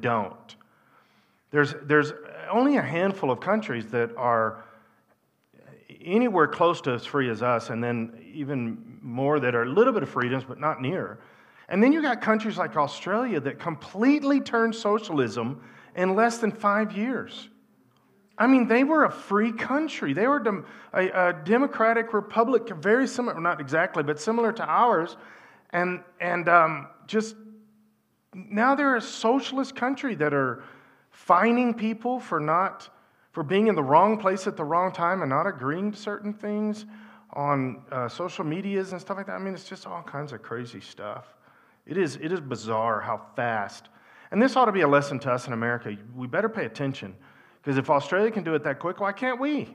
don't. There's, there's only a handful of countries that are anywhere close to as free as us, and then even more that are a little bit of freedoms, but not near. And then you got countries like Australia that completely turned socialism in less than five years. I mean, they were a free country. They were a, a democratic republic, very similar, not exactly, but similar to ours. And, and um, just now they're a socialist country that are fining people for not for being in the wrong place at the wrong time and not agreeing to certain things on uh, social medias and stuff like that. I mean, it's just all kinds of crazy stuff. It is, it is bizarre how fast. And this ought to be a lesson to us in America. We better pay attention because if Australia can do it that quick, why can't we?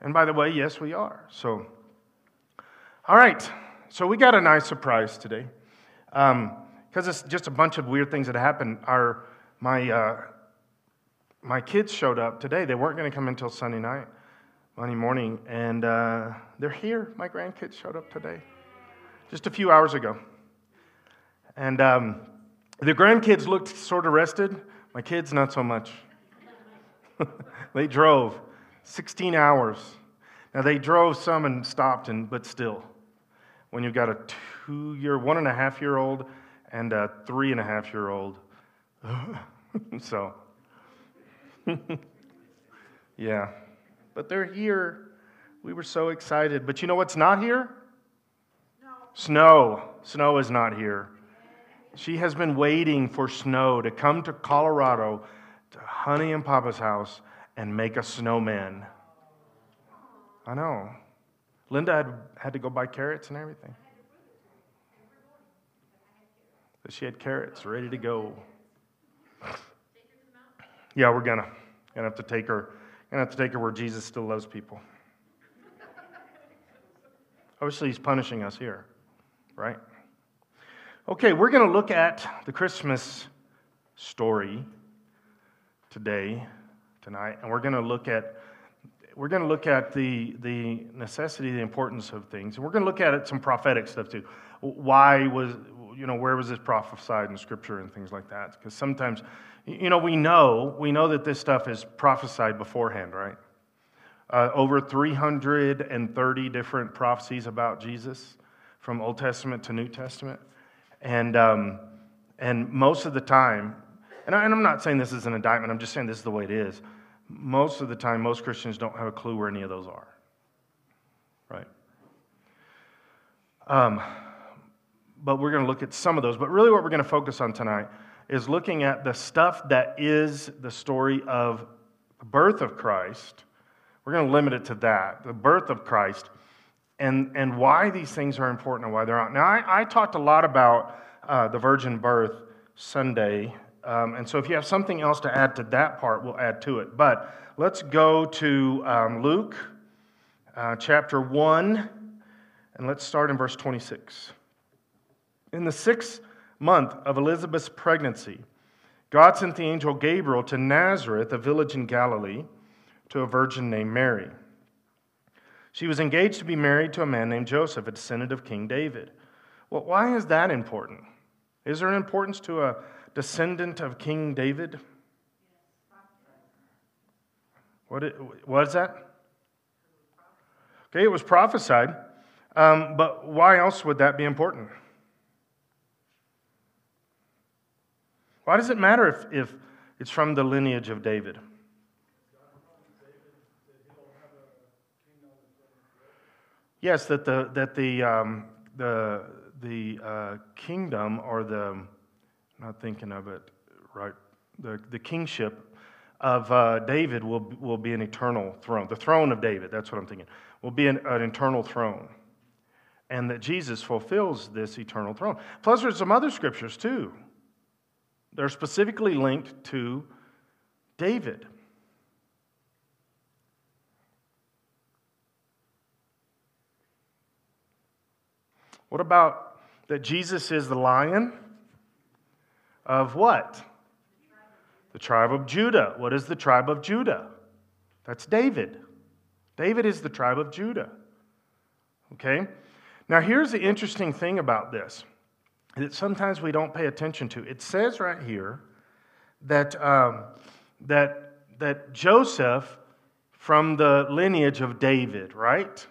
And by the way, yes, we are. So, all right. So we got a nice surprise today because it's just a bunch of weird things that happened. Our my uh, my kids showed up today. They weren't going to come until Sunday night, Monday morning, and uh, they're here. My grandkids showed up today, just a few hours ago. And um, the grandkids looked sort of rested. My kids, not so much. they drove 16 hours. Now, they drove some and stopped, and, but still, when you've got a two year, one and a half year old and a three and a half year old, so, yeah. But they're here. We were so excited. But you know what's not here? No. Snow. Snow is not here. She has been waiting for snow to come to Colorado, to Honey and Papa's house, and make a snowman. I know. Linda had, had to go buy carrots and everything. But she had carrots ready to go. Yeah, we're gonna gonna have to take her. Gonna have to take her where Jesus still loves people. Obviously, he's punishing us here, right? Okay, we're to look at the Christmas story today, tonight, and we're to look at we're going to look at the, the necessity, the importance of things. And we're going to look at it, some prophetic stuff too. Why was, you know, where was this prophesied in Scripture and things like that? Because sometimes, you know, we know, we know that this stuff is prophesied beforehand, right? Uh, over 330 different prophecies about Jesus from Old Testament to New Testament. And, um, and most of the time, and, I, am not saying this is an indictment, I'm just saying this is the way it is. Most of the time, most Christians don't have a clue where any of those are. Right? Um, but we're going to look at some of those. But really, what we're going to focus on tonight is looking at the stuff that is the story of the birth of Christ. We're going to limit it to that the birth of Christ and, and why these things are important and why they're not. Now, I, I talked a lot about uh, the virgin birth Sunday, um, and so if you have something else to add to that part, we'll add to it. But let's go to um, Luke uh, chapter 1, and let's start in verse 26. In the sixth month of Elizabeth's pregnancy, God sent the angel Gabriel to Nazareth, a village in Galilee, to a virgin named Mary. She was engaged to be married to a man named Joseph, a descendant of King David. Well, why is that important? Is there an importance to a descendant of King David? What, is that? Okay, it was prophesied, um, but why else would that be important? Why does it matter if, if it's from the lineage of David? Yes, that the, that the, um, the, the uh, kingdom or the, I'm not thinking of it right, the, the kingship of uh, David will, will be an eternal throne. The throne of David, that's what I'm thinking, will be an, an eternal throne. And that Jesus fulfills this eternal throne. Plus, there's some other scriptures too. They're specifically linked to David. What about that Jesus is the lion of what? The tribe of Judah. What is the tribe of Judah? That's David. David is the tribe of Judah. Okay? Now, here's the interesting thing about this that sometimes we don't pay attention to. It says right here that, um, that, that Joseph from the lineage of David, right?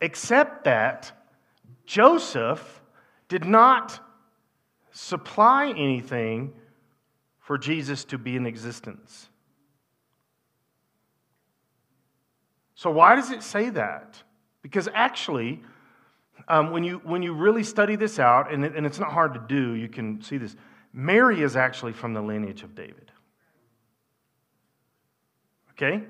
Except that Joseph did not supply anything for Jesus to be in existence. So, why does it say that? Because actually, um, when, you, when you really study this out, and, it, and it's not hard to do, you can see this. Mary is actually from the lineage of David. Okay?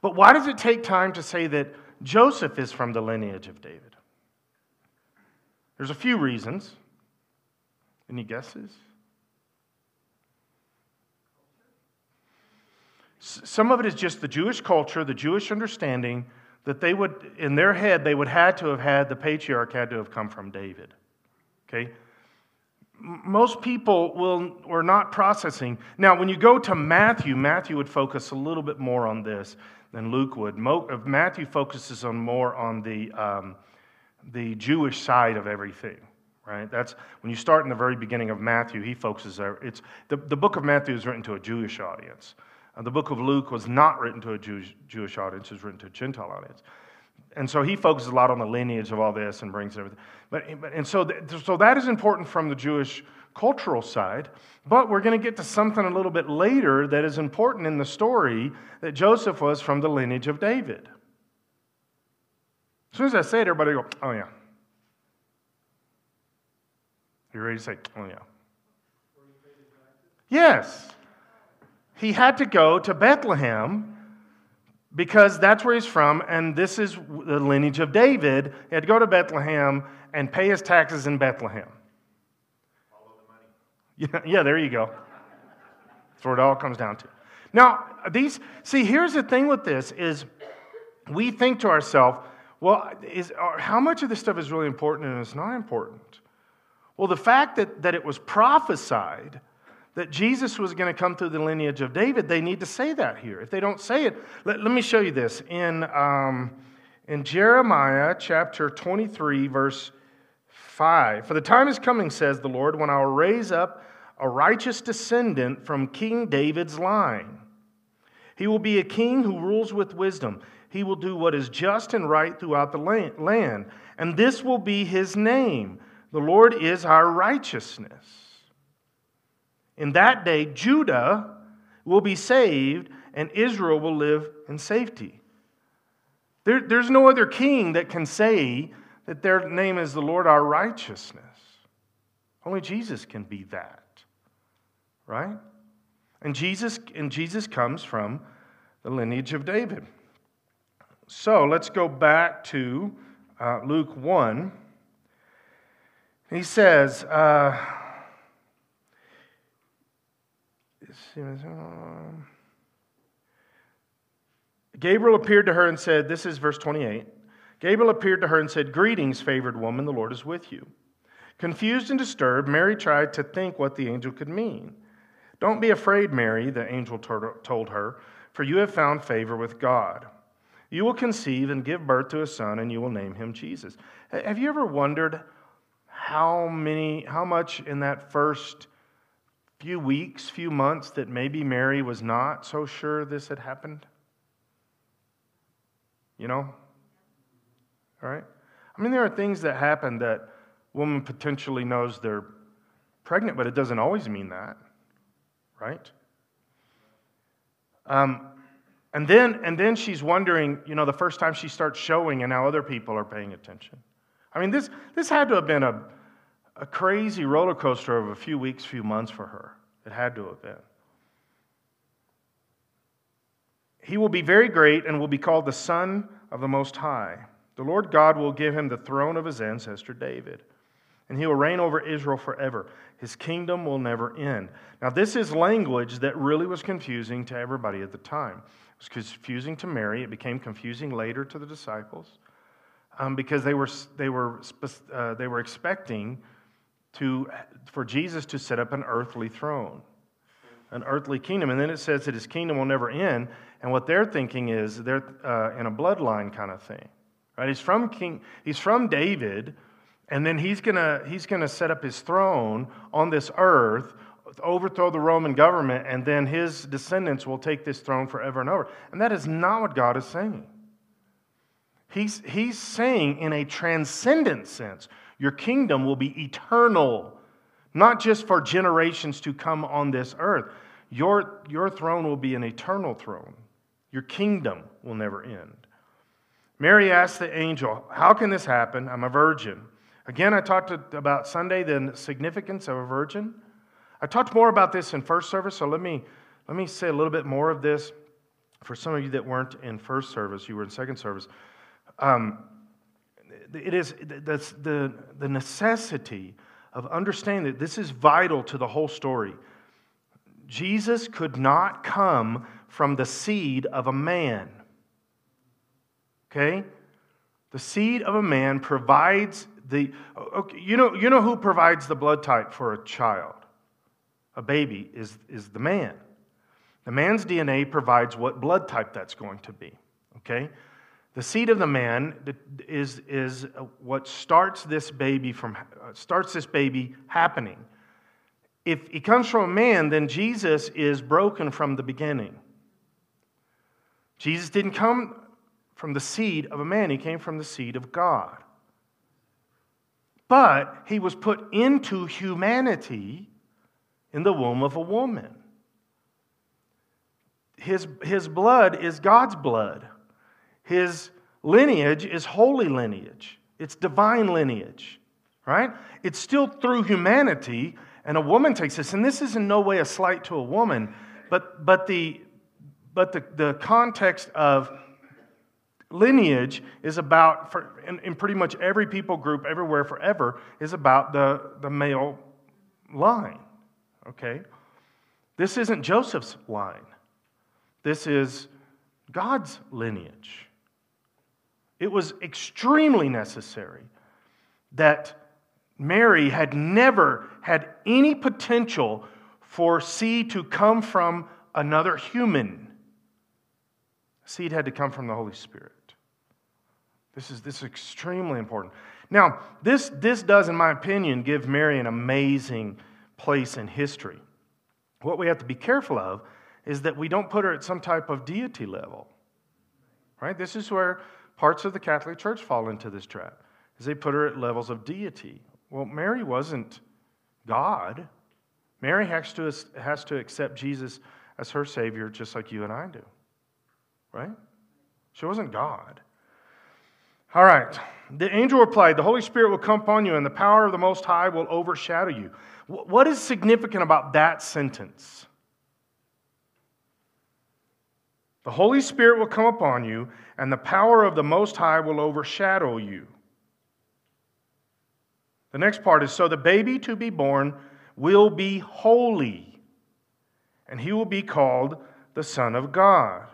But why does it take time to say that Joseph is from the lineage of David? There's a few reasons. Any guesses? Some of it is just the Jewish culture, the Jewish understanding that they would, in their head, they would had to have had, the patriarch had to have come from David. Okay? Most people will, were not processing. Now, when you go to Matthew, Matthew would focus a little bit more on this than Luke would. Matthew focuses on more on the, um, the Jewish side of everything right? That's when you start in the very beginning of Matthew, he focuses. It's the, the book of Matthew is written to a Jewish audience. The book of Luke was not written to a Jewish, Jewish audience, it was written to a Gentile audience. And so he focuses a lot on the lineage of all this and brings everything. But, but and so, th- so that is important from the Jewish cultural side. But we're going to get to something a little bit later that is important in the story that Joseph was from the lineage of David. As soon as I say it, everybody go, oh yeah. You ready to say, oh, yeah? Yes. He had to go to Bethlehem because that's where he's from, and this is the lineage of David. He had to go to Bethlehem and pay his taxes in Bethlehem. Yeah, yeah, there you go. That's what it all comes down to. Now, these see, here's the thing with this is we think to ourselves, well, is, how much of this stuff is really important and it's not important? Well, the fact that, that it was prophesied that Jesus was going to come through the lineage of David, they need to say that here. If they don't say it, let, let me show you this. In, um, in Jeremiah chapter 23, verse 5, For the time is coming, says the Lord, when I will raise up a righteous descendant from King David's line. He will be a king who rules with wisdom. He will do what is just and right throughout the land. And this will be his name the Lord is our righteousness. In that day, Judah will be saved and Israel will live in safety. There, there's no other king that can say that their name is the Lord our righteousness. Only Jesus can be that. Right? And Jesus, and Jesus comes from the lineage of David. So let's go back to uh, Luke 1. He says, uh, Uh, Gabriel appeared to her and said, This is verse 28. Gabriel appeared to her and said, Greetings, favored woman, the Lord is with you. Confused and disturbed, Mary tried to think what the angel could mean. Don't be afraid, Mary, the angel told her, for you have found favor with God. You will conceive and give birth to a son, and you will name him Jesus. Have you ever wondered how many, how much in that first few weeks, few months that maybe Mary was not so sure this had happened? You know? All right? I mean, there are things that happen that woman potentially knows they're pregnant, but it doesn't always mean that, right? Um, and then, and then she's wondering, you know, the first time she starts showing, and now other people are paying attention. I mean, this, this had to have been a, a crazy roller coaster of a few weeks, few months for her. It had to have been. He will be very great and will be called the Son of the Most High. The Lord God will give him the throne of his ancestor David, and he will reign over Israel forever. His kingdom will never end. Now, this is language that really was confusing to everybody at the time. It was confusing to Mary, it became confusing later to the disciples um, because they were, they, were, uh, they were expecting to, for Jesus to set up an earthly throne, an earthly kingdom. And then it says that his kingdom will never end. And what they're thinking is they're uh, in a bloodline kind of thing. Right? He's from King, he's from David, and then he's gonna he's gonna set up his throne on this earth overthrow the Roman government, and then his descendants will take this throne forever and over. And that is not what God is saying. He's, he's saying, in a transcendent sense, your kingdom will be eternal, not just for generations to come on this earth. Your, your throne will be an eternal throne. Your kingdom will never end. Mary asked the angel, How can this happen? I'm a virgin. Again, I talked about Sunday, the significance of a virgin. I talked more about this in first service, so let me, let me say a little bit more of this for some of you that weren't in first service, you were in second service. Um, it is that's the, the necessity of understanding that this is vital to the whole story. Jesus could not come from the seed of a man. Okay? The seed of a man provides the okay, you know you know who provides the blood type for a child? A baby is is the man. The man's DNA provides what blood type that's going to be. Okay? The seed of the man is, is uh, what starts this baby from uh, starts this baby happening. If he comes from a man, then Jesus is broken from the beginning. Jesus didn't come from the seed of a man, he came from the seed of God. But he was put into humanity in the womb of a woman. His, his blood is God's blood. His lineage is holy lineage, it's divine lineage, right? It's still through humanity, and a woman takes this. And this is in no way a slight to a woman, but, but, the, but the, the context of lineage is about, for, in, in pretty much every people group everywhere forever, is about the, the male line, okay? This isn't Joseph's line. This is God's lineage. It was extremely necessary that Mary had never had any potential for seed to come from another human. Seed had to come from the Holy Spirit. This is, this is extremely important. Now, this, this does, in my opinion, give Mary an amazing place in history. What we have to be careful of is that we don't put her at some type of deity level. Right? This is where parts of the Catholic Church fall into this trap, is they put her at levels of deity. Well, Mary wasn't God. Mary has to, has to accept Jesus as her Savior just like you and I do. Right? She wasn't God. All right. The angel replied, The Holy Spirit will come upon you, and the power of the Most High will overshadow you. What is significant about that sentence? The Holy Spirit will come upon you, and the power of the Most High will overshadow you. The next part is so the baby to be born will be holy, and he will be called the Son of God.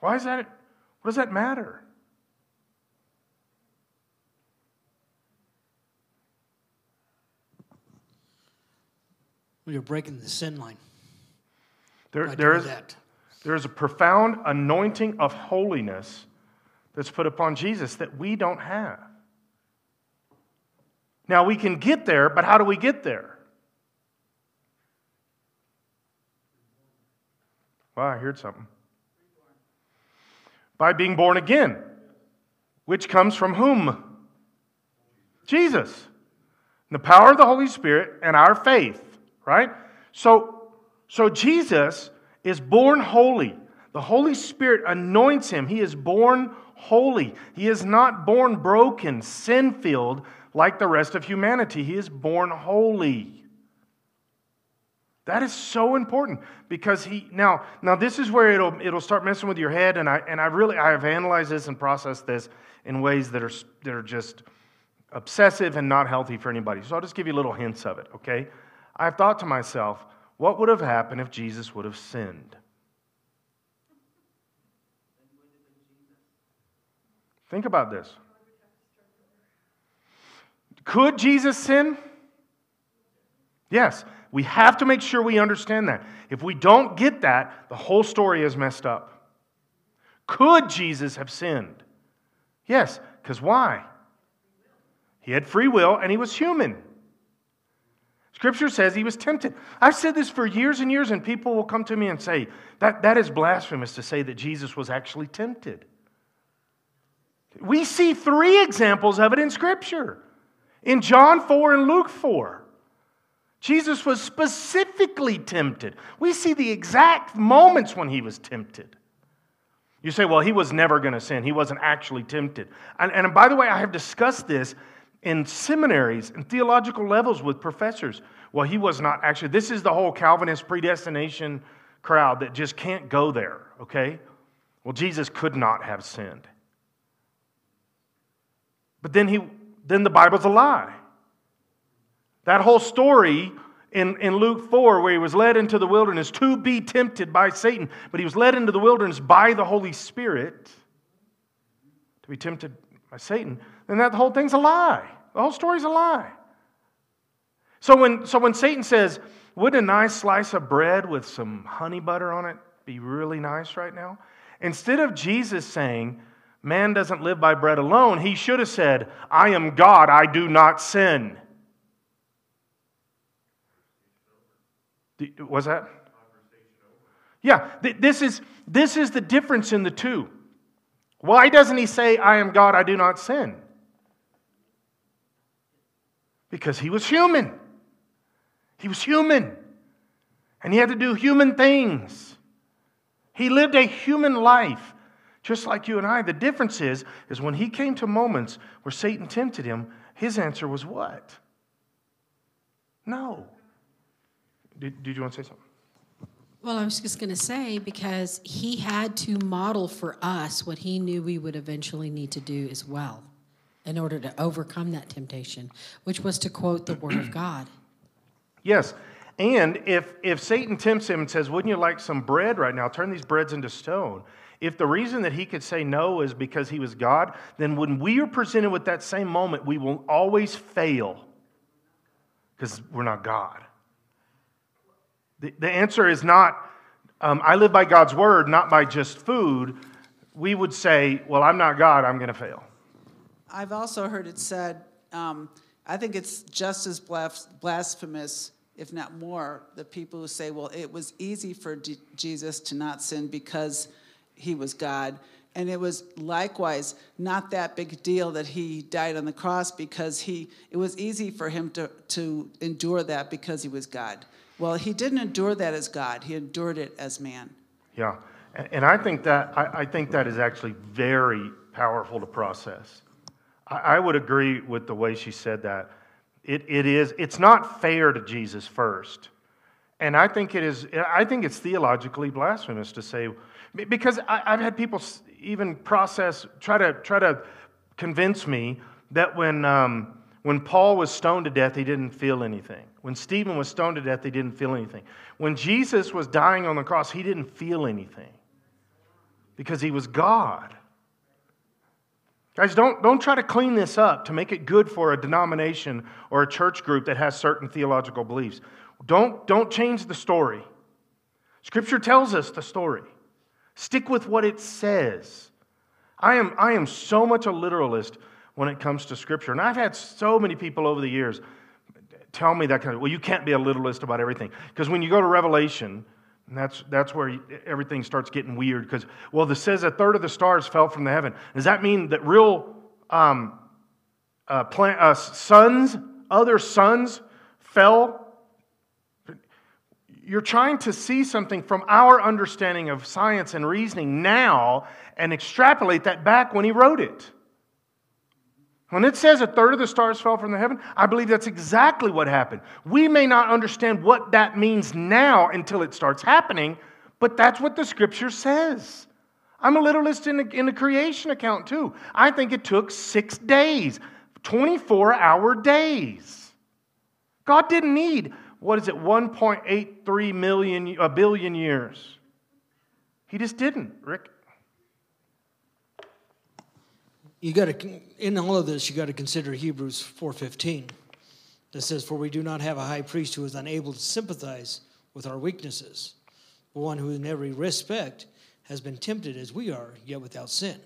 Why is that? What does that matter? Well, you're breaking the sin line. There, there, is, there is a profound anointing of holiness that's put upon Jesus that we don't have. Now, we can get there, but how do we get there? Well, I heard something. By being born again, which comes from whom? Jesus. The power of the Holy Spirit and our faith, right? So so Jesus is born holy. The Holy Spirit anoints him. He is born holy. He is not born broken, sin filled like the rest of humanity. He is born holy. That is so important because he now now this is where it'll it'll start messing with your head and I and I really I have analyzed this and processed this in ways that are that are just obsessive and not healthy for anybody. So I'll just give you little hints of it, okay? I've thought to myself, what would have happened if Jesus would have sinned? Think about this. Could Jesus sin? Yes. We have to make sure we understand that. If we don't get that, the whole story is messed up. Could Jesus have sinned? Yes, because why? He had free will and he was human. Scripture says he was tempted. I've said this for years and years, and people will come to me and say, that, that is blasphemous to say that Jesus was actually tempted. We see three examples of it in Scripture in John 4 and Luke 4. Jesus was specifically tempted. We see the exact moments when he was tempted. You say, well, he was never going to sin. He wasn't actually tempted. And, and by the way, I have discussed this in seminaries and theological levels with professors. Well, he was not actually. This is the whole Calvinist predestination crowd that just can't go there, okay? Well, Jesus could not have sinned. But then he then the Bible's a lie. That whole story in, in Luke 4, where he was led into the wilderness to be tempted by Satan, but he was led into the wilderness by the Holy Spirit to be tempted by Satan, then that whole thing's a lie. The whole story's a lie. So when, so when Satan says, Wouldn't a nice slice of bread with some honey butter on it be really nice right now? Instead of Jesus saying, Man doesn't live by bread alone. He should have said, I am God, I do not sin. Was that? Yeah, this is, this is the difference in the two. Why doesn't he say, I am God, I do not sin? Because he was human. He was human. And he had to do human things. He lived a human life just like you and I. The difference is, is when he came to moments where Satan tempted him, his answer was what? No. Did, did you want to say something? Well, I was just going to say because he had to model for us what he knew we would eventually need to do as well in order to overcome that temptation, which was to quote the Word of God. Yes. And if, if Satan tempts him and says, Wouldn't you like some bread right now? Turn these breads into stone. If the reason that he could say no is because he was God, then when we are presented with that same moment, we will always fail because we're not God. The, the answer is not, um, I live by God's word, not by just food. We would say, well, I'm not God, I'm going to fail. I've also heard it said, um, I think it's just as blasphemous, if not more, the people who say, well, it was easy for D- Jesus to not sin because he was God. And it was likewise not that big deal that he died on the cross because he it was easy for him to, to endure that because he was God. Well, he didn't endure that as God, he endured it as man. Yeah. And I think that I, think that is actually very powerful to process. I, would agree with the way she said that. It, it is, it's not fair to Jesus first. And I think it is, I think it's theologically blasphemous to say, because I, have had people even process, try to, try to convince me that when, um, when Paul was stoned to death, he didn't feel anything. When Stephen was stoned to death, he didn't feel anything. When Jesus was dying on the cross, he didn't feel anything because he was God. Guys, don't, don't try to clean this up to make it good for a denomination or a church group that has certain theological beliefs. Don't, don't change the story. Scripture tells us the story. Stick with what it says. I am, I am so much a literalist when it comes to Scripture. And I've had so many people over the years tell me that kind of, well, you can't be a literalist about everything. Because when you go to Revelation, that's, that's where everything starts getting weird. Because, well, it says a third of the stars fell from the heaven. Does that mean that real um, uh, uh, suns, other suns, fell you're trying to see something from our understanding of science and reasoning now and extrapolate that back when he wrote it. When it says a third of the stars fell from the heaven, I believe that's exactly what happened. We may not understand what that means now until it starts happening, but that's what the scripture says. I'm a literalist in the, in the creation account too. I think it took six days, 24 hour days. God didn't need what is it, 1.83 million, a billion years. He just didn't, Rick. You got to, in all of this, you got to consider Hebrews 4.15 that says, For we do not have a high priest who is unable to sympathize with our weaknesses, but one who in every respect has been tempted as we are, yet without sin.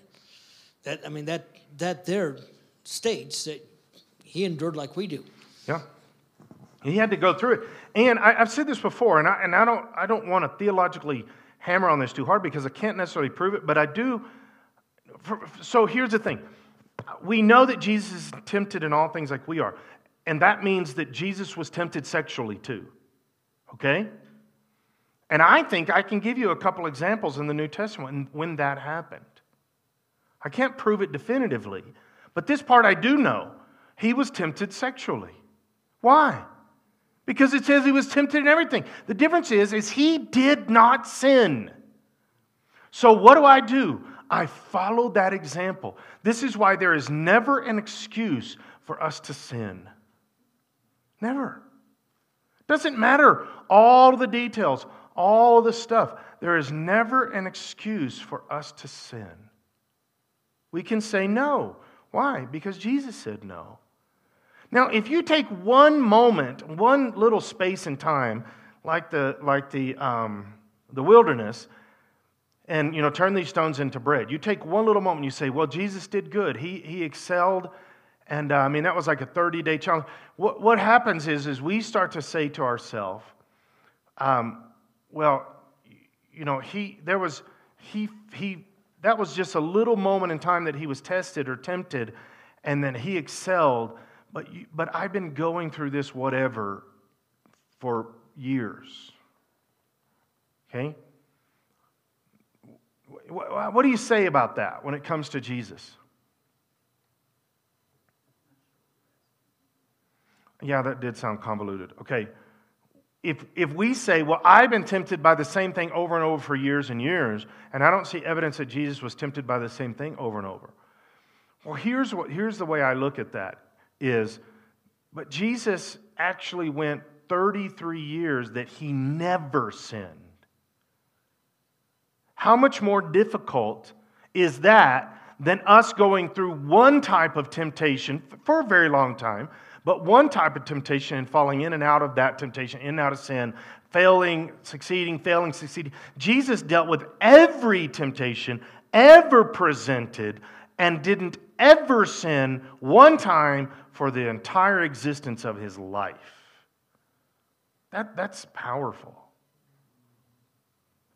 That, I mean, that, that there states that he endured like we do. Yeah. He had to go through it. And I, have said this before, and I, and I don't, I don't want to theologically hammer on this too hard because I can't necessarily prove it, but I do. So here's the thing we know that Jesus is tempted in all things like we are, and that means that Jesus was tempted sexually too. Okay? And I think I can give you a couple examples in the New Testament when that happened. I can't prove it definitively, but this part I do know. He was tempted sexually. Why? Because it says he was tempted in everything. The difference is is he did not sin. So what do I do? I follow that example. This is why there is never an excuse for us to sin. Never. Doesn't matter all the details, all the stuff. There is never an excuse for us to sin. We can say no. Why? Because Jesus said no. Now, if you take one moment, one little space in time, like the, like the, um, the wilderness, and you know, turn these stones into bread, you take one little moment you say, well, Jesus did good. He, he excelled. And uh, I mean, that was like a 30 day challenge. What, what happens is, is we start to say to ourselves, um, well, you know, he, there was, he, he, that was just a little moment in time that he was tested or tempted, and then he excelled. But, you, but I've been going through this whatever for years. Okay? What do you say about that when it comes to Jesus? Yeah, that did sound convoluted. Okay. If, if we say, well, I've been tempted by the same thing over and over for years and years, and I don't see evidence that Jesus was tempted by the same thing over and over. Well, here's, what, here's the way I look at that is, but Jesus actually went 33 years that he never sinned. How much more difficult is that than us going through one type of temptation for a very long time, but one type of temptation and falling in and out of that temptation, in and out of sin, failing, succeeding, failing, succeeding. Jesus dealt with every temptation ever presented and didn't ever sin one time for the entire existence of his life. That, that's powerful.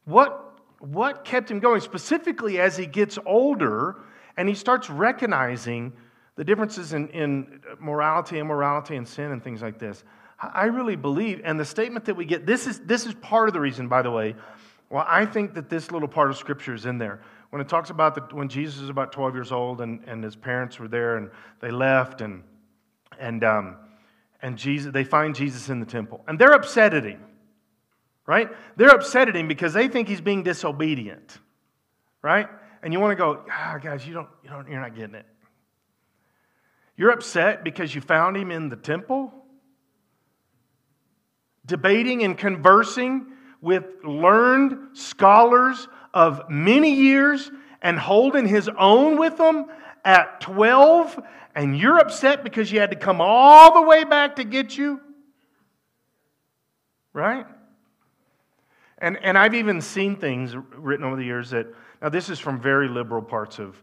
What, what kept him going, specifically as he gets older and he starts recognizing the differences in, in morality, immorality, and sin, and things like this? I really believe, and the statement that we get, this is, this is part of the reason, by the way, well, I think that this little part of Scripture is in there when it talks about the, when Jesus is about 12 years old and, and his parents were there and they left and, and, um, and Jesus, they find Jesus in the temple. And they're upset at him, right? They're upset at him because they think he's being disobedient, right? And you want to go, ah, guys, you don't, you don't, you're not getting it. You're upset because you found him in the temple, debating and conversing with learned scholars of many years and holding his own with them at 12, and you're upset because you had to come all the way back to get you? Right? And, and I've even seen things written over the years that, now this is from very liberal parts of,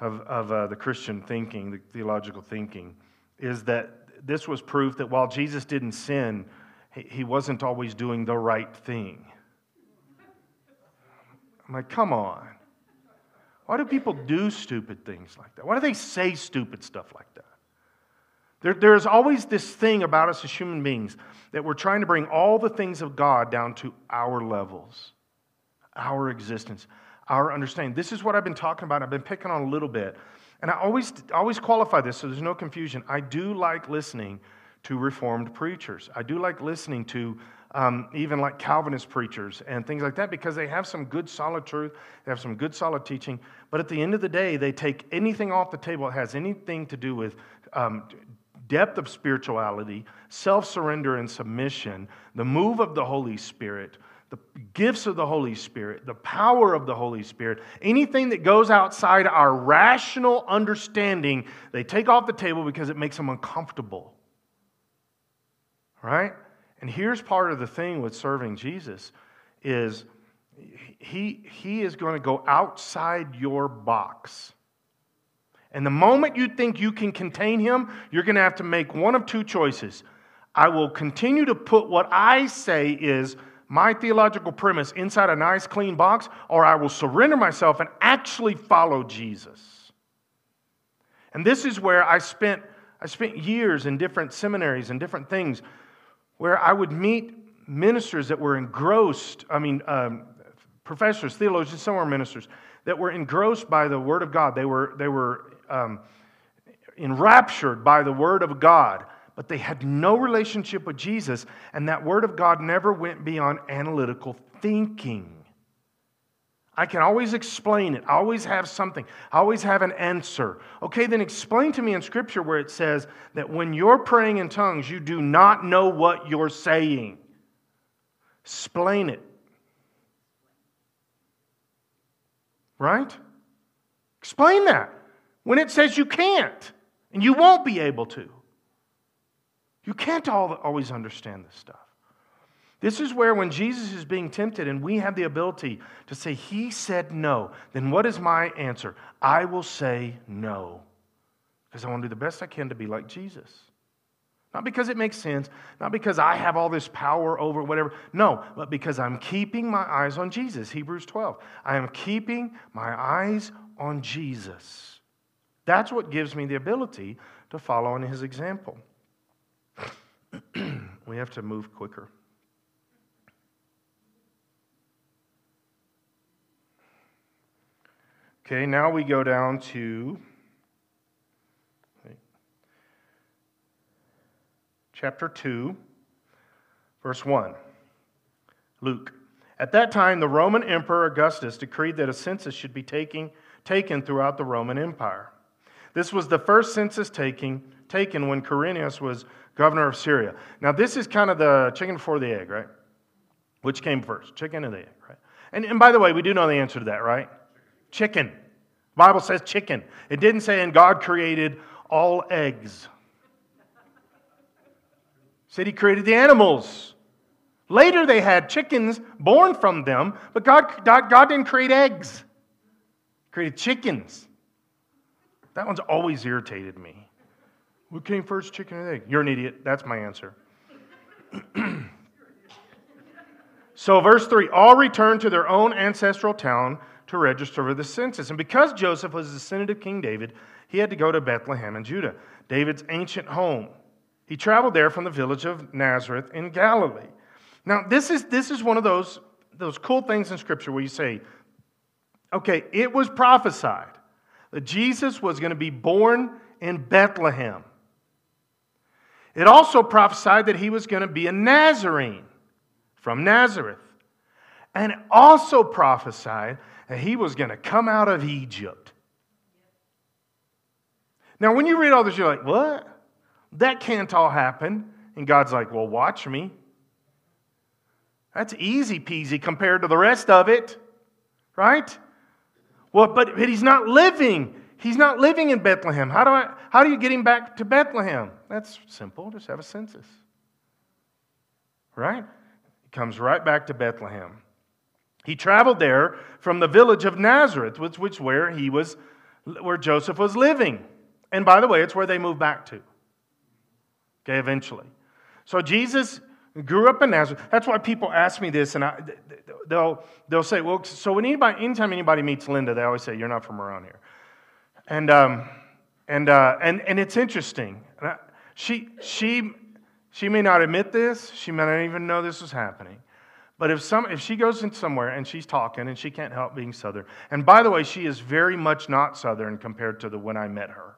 of, of uh, the Christian thinking, the theological thinking, is that this was proof that while Jesus didn't sin, he, he wasn't always doing the right thing. I'm like, come on. Why do people do stupid things like that? Why do they say stupid stuff like that? There, there's always this thing about us as human beings that we're trying to bring all the things of God down to our levels, our existence, our understanding. This is what I've been talking about. I've been picking on a little bit. And I always, always qualify this so there's no confusion. I do like listening to Reformed preachers. I do like listening to um, even like Calvinist preachers and things like that, because they have some good, solid truth, they have some good, solid teaching. But at the end of the day, they take anything off the table that has anything to do with um, depth of spirituality, self surrender and submission, the move of the Holy Spirit, the gifts of the Holy Spirit, the power of the Holy Spirit, anything that goes outside our rational understanding, they take off the table because it makes them uncomfortable. Right? And here's part of the thing with serving Jesus is he, he is going to go outside your box. And the moment you think you can contain him, you're going to have to make one of two choices. I will continue to put what I say is my theological premise inside a nice, clean box, or I will surrender myself and actually follow Jesus. And this is where I spent, I spent years in different seminaries and different things where I would meet ministers that were engrossed, I mean, um, professors, theologians, some were ministers, that were engrossed by the Word of God. They were, they were um, enraptured by the Word of God but they had no relationship with Jesus, and that Word of God never went beyond analytical thinking. I can always explain it. I always have something. I always have an answer. Okay, then explain to me in Scripture where it says that when you're praying in tongues, you do not know what you're saying. Explain it. Right? Explain that. When it says you can't and you won't be able to. You can't always understand this stuff. This is where, when Jesus is being tempted and we have the ability to say, He said no, then what is my answer? I will say no. Because I want to do the best I can to be like Jesus. Not because it makes sense, not because I have all this power over whatever. No, but because I'm keeping my eyes on Jesus. Hebrews 12. I am keeping my eyes on Jesus. That's what gives me the ability to follow in his example. we have to move quicker. Okay, now we go down to chapter 2, verse 1. Luke. At that time, the Roman Emperor Augustus decreed that a census should be taking, taken throughout the Roman Empire. This was the first census taking, taken when Quirinius was governor of Syria. Now, this is kind of the chicken before the egg, right? Which came first, chicken or the egg, right? And, and by the way, we do know the answer to that, right? Chicken. The Bible says chicken. It didn't say, and God created all eggs. It said he created the animals. Later, they had chickens born from them, but God, God, didn't create eggs. He created chickens. That one's always irritated me. What came first, chicken or egg? You're an idiot. That's my answer. so, verse 3 all returned to their own ancestral town to register for the census. And because Joseph was a descendant of King David, he had to go to Bethlehem in Judah, David's ancient home. He traveled there from the village of Nazareth in Galilee. Now, this is, this is one of those, those cool things in Scripture where you say, okay, it was prophesied that Jesus was going to be born in Bethlehem. It also prophesied that he was going to be a Nazarene from Nazareth. And it also prophesied that he was going to come out of Egypt. Now, when you read all this, you're like, what? That can't all happen. And God's like, well, watch me. That's easy peasy compared to the rest of it, right? Well, but, but he's not living. He's not living in Bethlehem. How do, I, how do you get him back to Bethlehem? That's simple. Just have a census. Right? He comes right back to Bethlehem. He traveled there from the village of Nazareth, which was where he was, where Joseph was living. And by the way, it's where they moved back to. Okay, eventually. So Jesus grew up in Nazareth. That's why people ask me this, and I, they'll, they'll say, well, so when anybody, anytime anybody meets Linda, they always say, you're not from around here. And, um, and, uh, and, and it's interesting. She, she, she may not admit this, she may not even know this was happening. But if, some, if she goes in somewhere and she's talking and she can't help being Southern, and by the way, she is very much not Southern compared to the when I met her.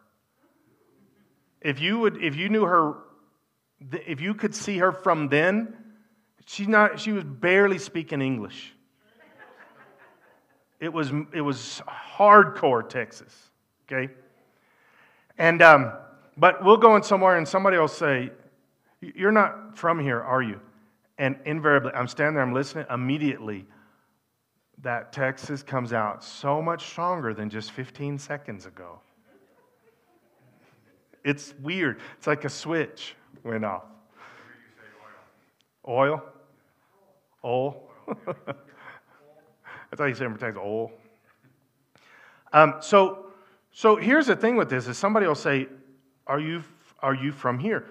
If you, would, if you knew her, if you could see her from then, she's not, she was barely speaking English. It was, it was hardcore Texas, okay? And, um, but we'll go in somewhere and somebody will say, You're not from here, are you? And invariably, I'm standing there, I'm listening. Immediately, that Texas comes out so much stronger than just 15 seconds ago. It's weird. It's like a switch went off. Oil? Oil? That's how you say in Texas, oil. Um, so, so here's the thing with this is somebody will say, are you, are you from here?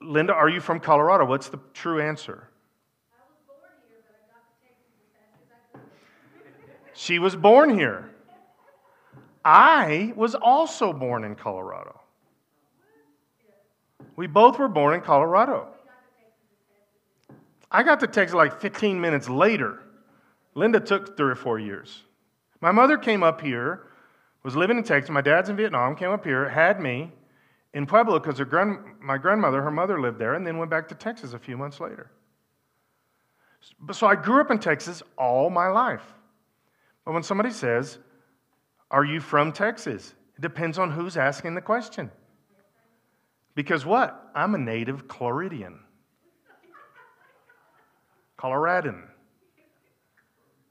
Linda, are you from Colorado? What's the true answer? She was born here. I was also born in Colorado. We both were born in Colorado. I got to Texas like 15 minutes later. Linda took three or four years. My mother came up here, was living in Texas. My dad's in Vietnam, came up here, had me in Pueblo because grand, my grandmother, her mother lived there, and then went back to Texas a few months later. So I grew up in Texas all my life. But when somebody says, Are you from Texas? It depends on who's asking the question. Because what? I'm a native Floridian, Coloradan.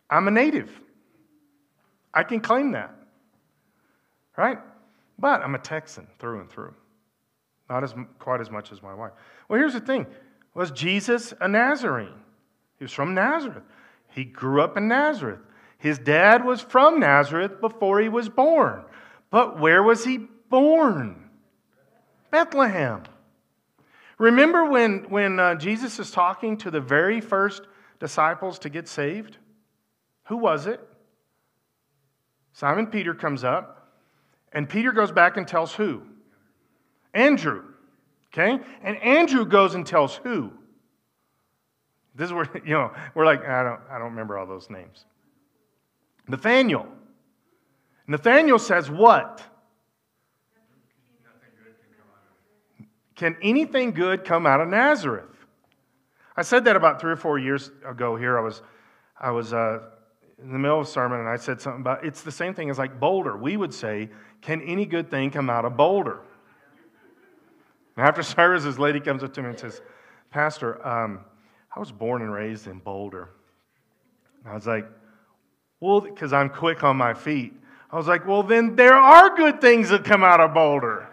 I'm a native. I can claim that. Right? But I'm a Texan through and through. Not as, quite as much as my wife. Well, here's the thing Was Jesus a Nazarene? He was from Nazareth. He grew up in Nazareth. His dad was from Nazareth before he was born. But where was he born? Bethlehem. Remember when, when uh, Jesus is talking to the very first disciples to get saved? Who was it? Simon Peter comes up, and Peter goes back and tells who? Andrew. Okay? And Andrew goes and tells who? This is where, you know, we're like, I don't, I don't remember all those names. Nathaniel. Nathaniel says what? Can anything good come out of Nazareth? I said that about three or four years ago here. I was, I was uh, in the middle of a sermon and I said something about it's the same thing as like Boulder. We would say, Can any good thing come out of Boulder? And after service, this lady comes up to me and says, Pastor, um, I was born and raised in Boulder. And I was like, well, because I'm quick on my feet. I was like, well, then there are good things that come out of Boulder.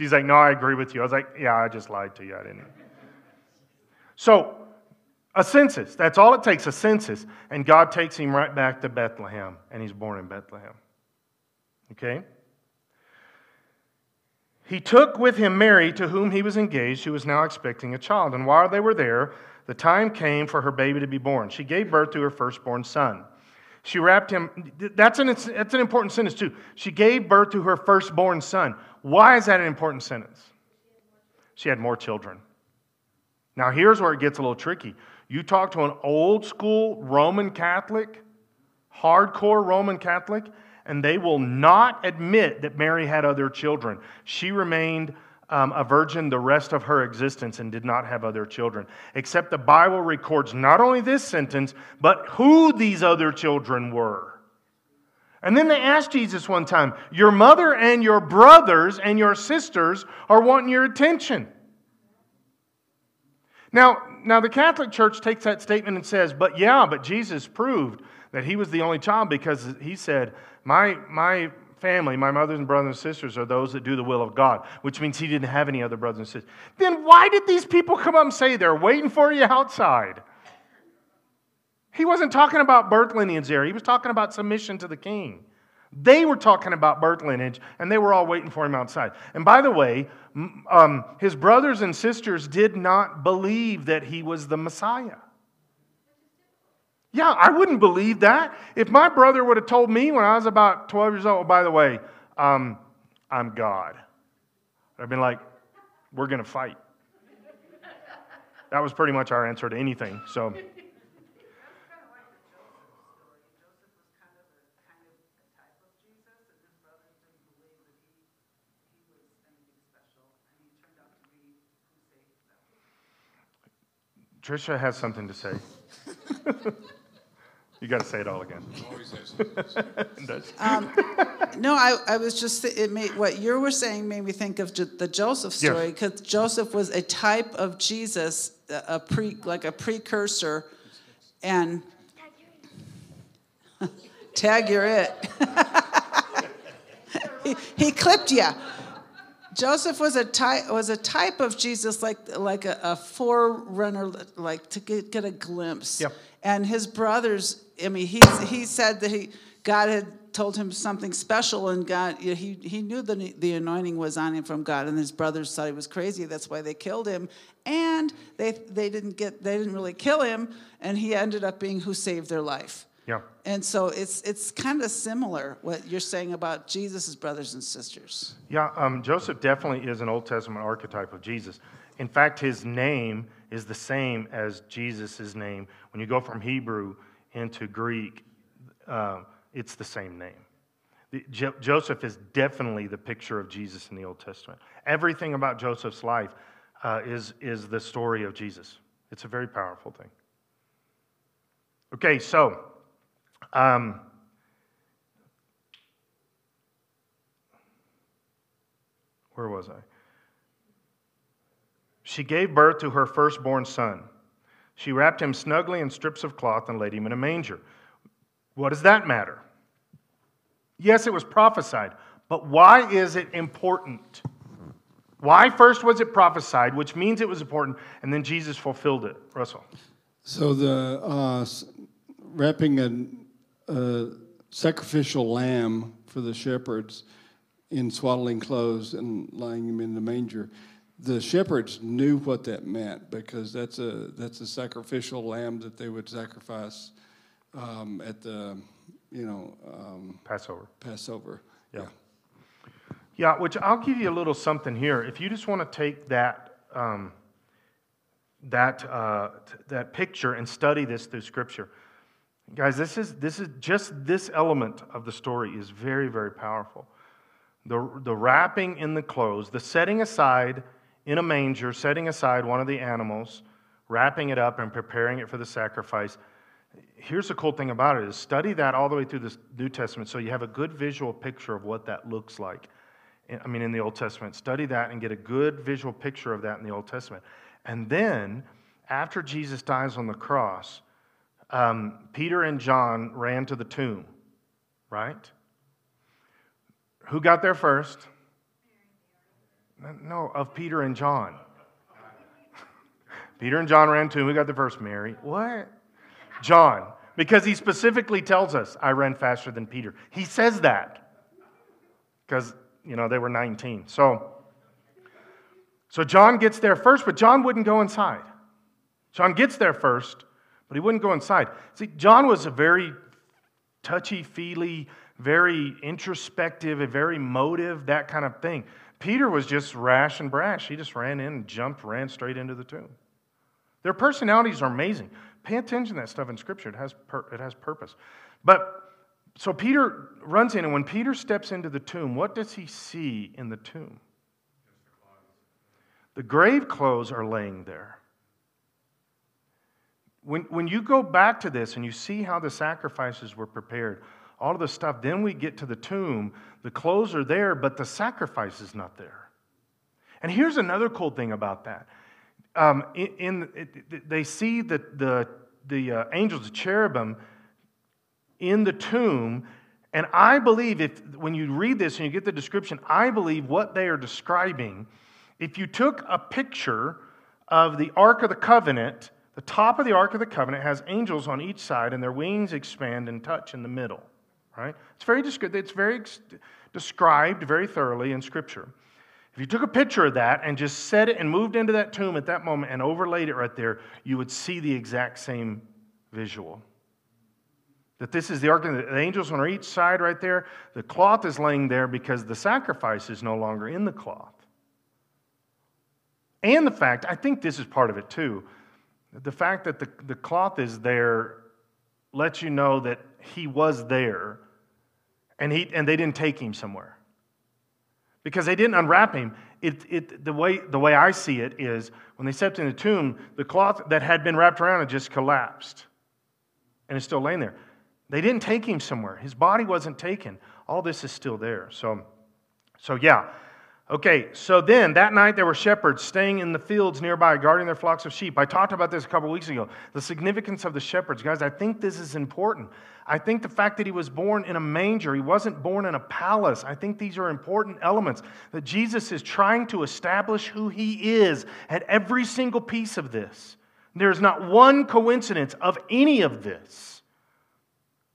She's like, no, I agree with you. I was like, yeah, I just lied to you. I didn't. So, a census. That's all it takes, a census. And God takes him right back to Bethlehem, and he's born in Bethlehem. Okay? He took with him Mary, to whom he was engaged, who was now expecting a child. And while they were there, the time came for her baby to be born. She gave birth to her firstborn son. She wrapped him, that's an, that's an important sentence too. She gave birth to her firstborn son. Why is that an important sentence? She had more children. Now, here's where it gets a little tricky. You talk to an old school Roman Catholic, hardcore Roman Catholic, and they will not admit that Mary had other children. She remained um, a virgin the rest of her existence and did not have other children. Except the Bible records not only this sentence, but who these other children were. And then they asked Jesus one time, Your mother and your brothers and your sisters are wanting your attention. Now, now the Catholic Church takes that statement and says, But yeah, but Jesus proved that he was the only child because he said, My, my family, my mothers and brothers and sisters, are those that do the will of God, which means he didn't have any other brothers and sisters. Then why did these people come up and say they're waiting for you outside? He wasn't talking about birth lineage there, he was talking about submission to the king. They were talking about birth lineage, and they were all waiting for him outside. And by the way, um, his brothers and sisters did not believe that he was the Messiah. Yeah, I wouldn't believe that. If my brother would have told me when I was about 12 years old, oh, by the way, um, I'm God, I'd have been like, we're going to fight. That was pretty much our answer to anything. So. Trisha has something to say. You got to say it all again. um, no, I, I was just it made what you were saying made me think of the Joseph story because yes. Joseph was a type of Jesus, a pre like a precursor, and tag you're it. he, he clipped you. Joseph was a type was a type of Jesus, like like a, a forerunner, like to get, get a glimpse. Yep. And his brothers, I mean, he he said that he God had told him something special, and God, he, he knew the, the anointing was on him from God, and his brothers thought he was crazy. That's why they killed him. And they, they, didn't get, they didn't really kill him, and he ended up being who saved their life. Yeah. And so it's, it's kind of similar what you're saying about Jesus' brothers and sisters. Yeah, um, Joseph definitely is an Old Testament archetype of Jesus. In fact, his name is the same as Jesus' name. When you go from Hebrew into Greek, uh, it's the same name. The, jo- Joseph is definitely the picture of Jesus in the Old Testament. Everything about Joseph's life uh, is, is the story of Jesus. It's a very powerful thing. Okay, so um, where was I? She gave birth to her firstborn son. She wrapped him snugly in strips of cloth and laid him in a manger. What does that matter? Yes, it was prophesied, but why is it important? Why first was it prophesied, which means it was important, and then Jesus fulfilled it? Russell. So the uh, wrapping a, a, sacrificial lamb for the shepherds in swaddling clothes and lying him in the manger, the shepherds knew what that meant because that's a that's a sacrificial lamb that they would sacrifice um, at the you know um, Passover. Passover. Yeah. Yeah, which I'll give you a little something here. If you just want to take that um, that uh, that picture and study this through Scripture, guys, this is this is just this element of the story is very very powerful. The the wrapping in the clothes, the setting aside in a manger, setting aside one of the animals, wrapping it up and preparing it for the sacrifice. Here's the cool thing about it is study that all the way through the New Testament so you have a good visual picture of what that looks like. I mean, in the Old Testament. Study that and get a good visual picture of that in the Old Testament. And then, after Jesus dies on the cross, um, Peter and John ran to the tomb, right? Who got there first? No, of Peter and John. Peter and John ran to him. Who got the first? Mary. What? John. Because he specifically tells us, I ran faster than Peter. He says that. Because, you know, they were 19. So, so John gets there first, but John wouldn't go inside. John gets there first, but he wouldn't go inside. See, John was a very touchy feely, very introspective, a very motive, that kind of thing. Peter was just rash and brash. He just ran in jumped, ran straight into the tomb. Their personalities are amazing. Pay attention to that stuff in Scripture. It has, pur- it has purpose. But so Peter runs in, and when Peter steps into the tomb, what does he see in the tomb? The grave clothes are laying there. When, when you go back to this and you see how the sacrifices were prepared, all of the stuff, then we get to the tomb. The clothes are there, but the sacrifice is not there. And here's another cool thing about that. Um, in, in it, they see the, the, the uh, angels, the cherubim, in the tomb. And I believe if when you read this and you get the description, I believe what they are describing, if you took a picture of the Ark of the Covenant, the top of the Ark of the Covenant has angels on each side, and their wings expand and touch in the middle. Right? It's very, it's very described very thoroughly in Scripture. If you took a picture of that and just set it and moved into that tomb at that moment and overlaid it right there, you would see the exact same visual. That this is the ark, the angels on each side right there. The cloth is laying there because the sacrifice is no longer in the cloth. And the fact, I think this is part of it too, the fact that the, the cloth is there lets you know that he was there and, he, and they didn't take him somewhere. Because they didn't unwrap him. It, it, the, way, the way I see it is when they stepped in the tomb, the cloth that had been wrapped around it just collapsed and it's still laying there. They didn't take him somewhere. His body wasn't taken. All this is still there. So, so yeah, Okay, so then that night there were shepherds staying in the fields nearby, guarding their flocks of sheep. I talked about this a couple weeks ago. The significance of the shepherds. Guys, I think this is important. I think the fact that he was born in a manger, he wasn't born in a palace. I think these are important elements that Jesus is trying to establish who he is at every single piece of this. There's not one coincidence of any of this.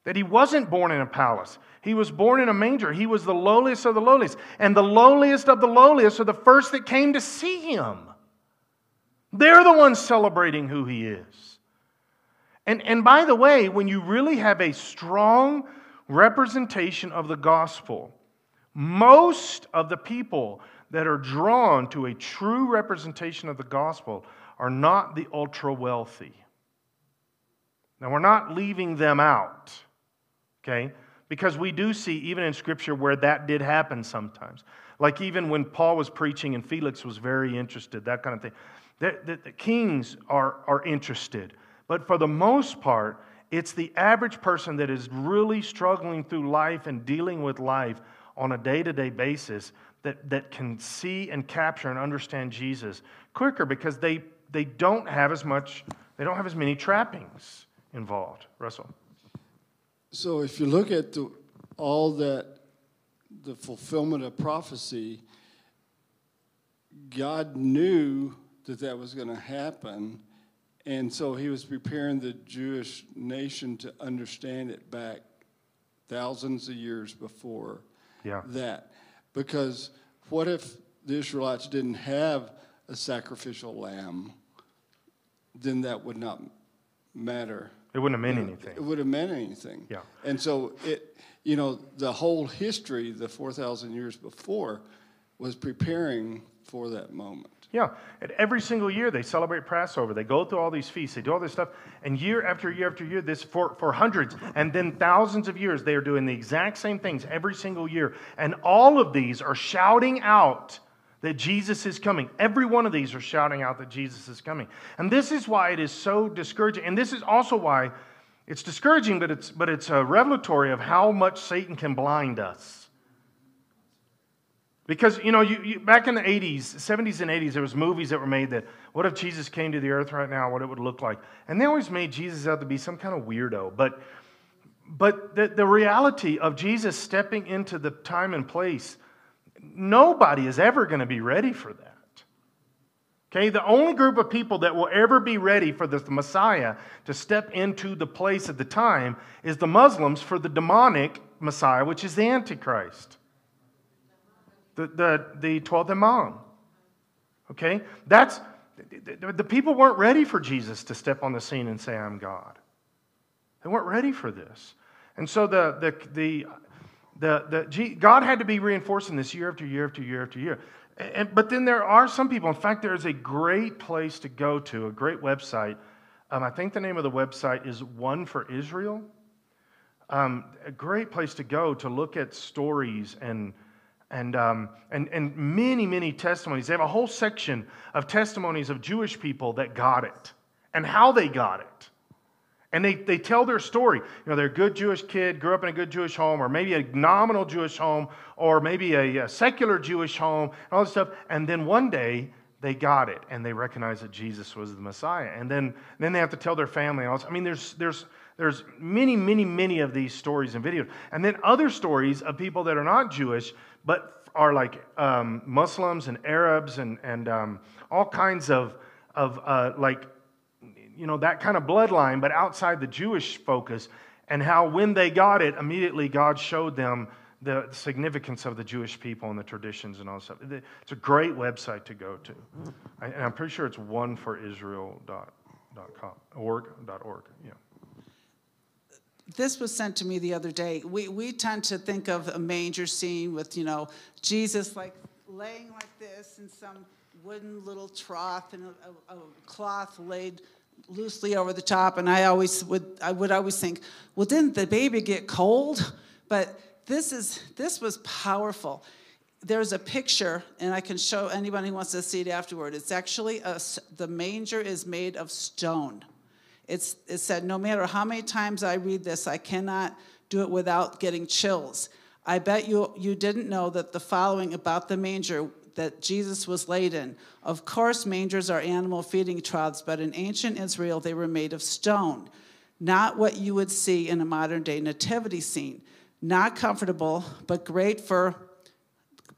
That he wasn't born in a palace. He was born in a manger. He was the lowliest of the lowliest. And the lowliest of the lowliest are the first that came to see him. They're the ones celebrating who he is. And, and by the way, when you really have a strong representation of the gospel, most of the people that are drawn to a true representation of the gospel are not the ultra wealthy. Now, we're not leaving them out, okay? Because we do see, even in Scripture, where that did happen sometimes. Like even when Paul was preaching and Felix was very interested, that kind of thing. The, the, the kings are, are interested. But for the most part, it's the average person that is really struggling through life and dealing with life on a day to day basis that, that can see and capture and understand Jesus quicker because they, they don't have as much, they don't have as many trappings involved. Russell. So if you look at the, all that, the fulfillment of prophecy, God knew that that was going to happen. And so he was preparing the Jewish nation to understand it back thousands of years before yeah. that. Because what if the Israelites didn't have a sacrificial lamb? Then that would not matter. It wouldn't have meant anything. It would have meant anything. Yeah. And so it, you know, the whole history, the 4,000 years before, was preparing for that moment. Yeah, and every single year they celebrate Passover. They go through all these feasts. They do all this stuff, and year after year after year, this for, for hundreds and then thousands of years, they are doing the exact same things every single year. And all of these are shouting out that Jesus is coming. Every one of these are shouting out that Jesus is coming. And this is why it is so discouraging. And this is also why it's discouraging, but it's but it's a revelatory of how much Satan can blind us. Because, you know, you, you, back in the 80s, 70s and 80s, there was movies that were made that, what if Jesus came to the earth right now, what it would look like? And they always made Jesus out to be some kind of weirdo. But, but the, the reality of Jesus stepping into the time and place, nobody is ever going to be ready for that. Okay, the only group of people that will ever be ready for the Messiah to step into the place at the time is the Muslims for the demonic Messiah, which is the Antichrist the, the, the 12th Imam. Okay? That's, the, the people weren't ready for Jesus to step on the scene and say, I'm God. They weren't ready for this. And so the, the, the, the, the, God had to be reinforcing this year after year after year after year. And, but then there are some people, in fact, there is a great place to go to, a great website. Um, I think the name of the website is One for Israel. Um, a great place to go to look at stories and and, um, and, and many, many testimonies. They have a whole section of testimonies of Jewish people that got it and how they got it. And they, they tell their story. You know, they're a good Jewish kid, grew up in a good Jewish home, or maybe a nominal Jewish home, or maybe a, a secular Jewish home, and all this stuff. And then one day, they got it and they recognized that Jesus was the Messiah. And then, then they have to tell their family. and all. I mean, there's, there's, there's many, many, many of these stories and videos. And then other stories of people that are not Jewish, but are like um, Muslims and Arabs and, and um, all kinds of, of uh, like, you know, that kind of bloodline, but outside the Jewish focus. And how when they got it, immediately God showed them the significance of the Jewish people and the traditions and all stuff. It's a great website to go to. And I'm pretty sure it's oneforisrael.com, org, .org, yeah this was sent to me the other day. We, we tend to think of a manger scene with, you know, Jesus like laying like this in some wooden little trough and a, a, a cloth laid loosely over the top. And I always would, I would always think, well, didn't the baby get cold? But this is, this was powerful. There's a picture, and I can show anybody who wants to see it afterward. It's actually a, the manger is made of stone. It's, it said, no matter how many times I read this, I cannot do it without getting chills. I bet you, you didn't know that the following about the manger that Jesus was laid in. Of course, mangers are animal feeding troughs, but in ancient Israel, they were made of stone. Not what you would see in a modern day nativity scene. Not comfortable, but great for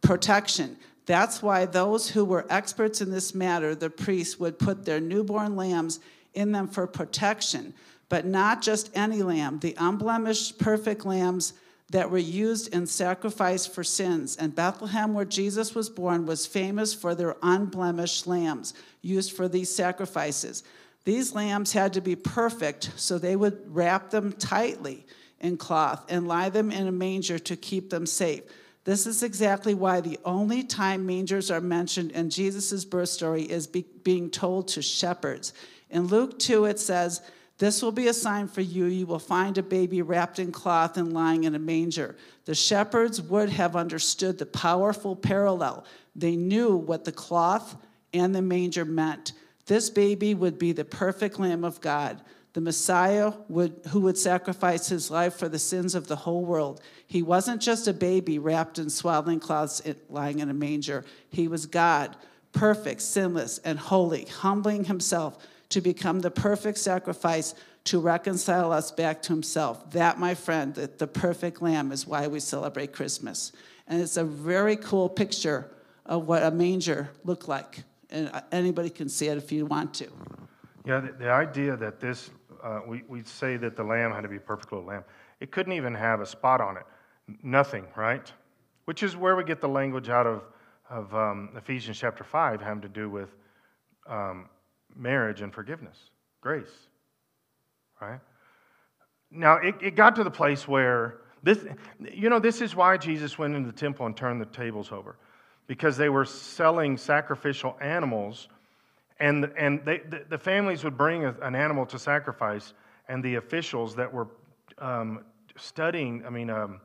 protection. That's why those who were experts in this matter, the priests, would put their newborn lambs in them for protection, but not just any lamb, the unblemished, perfect lambs that were used in sacrifice for sins. And Bethlehem, where Jesus was born, was famous for their unblemished lambs used for these sacrifices. These lambs had to be perfect, so they would wrap them tightly in cloth and lie them in a manger to keep them safe. This is exactly why the only time mangers are mentioned in Jesus' birth story is be, being told to shepherds. In Luke 2, it says, This will be a sign for you. You will find a baby wrapped in cloth and lying in a manger. The shepherds would have understood the powerful parallel. They knew what the cloth and the manger meant. This baby would be the perfect Lamb of God the Messiah would, who would sacrifice his life for the sins of the whole world. He wasn't just a baby wrapped in swaddling cloths lying in a manger. He was God, perfect, sinless, and holy, humbling himself to become the perfect sacrifice to reconcile us back to himself. That, my friend, the, the perfect lamb is why we celebrate Christmas. And it's a very cool picture of what a manger looked like. And anybody can see it if you want to. Yeah, the, the idea that this uh, we, we say that the lamb had to be a perfect little lamb. It couldn't even have a spot on it. Nothing, right? Which is where we get the language out of, of um, Ephesians chapter 5 having to do with um, marriage and forgiveness, grace, right? Now, it, it got to the place where this, you know, this is why Jesus went into the temple and turned the tables over. Because they were selling sacrificial animals and, and they, the, the families would bring a, an animal to sacrifice, and the officials that were um, studying, I mean, um,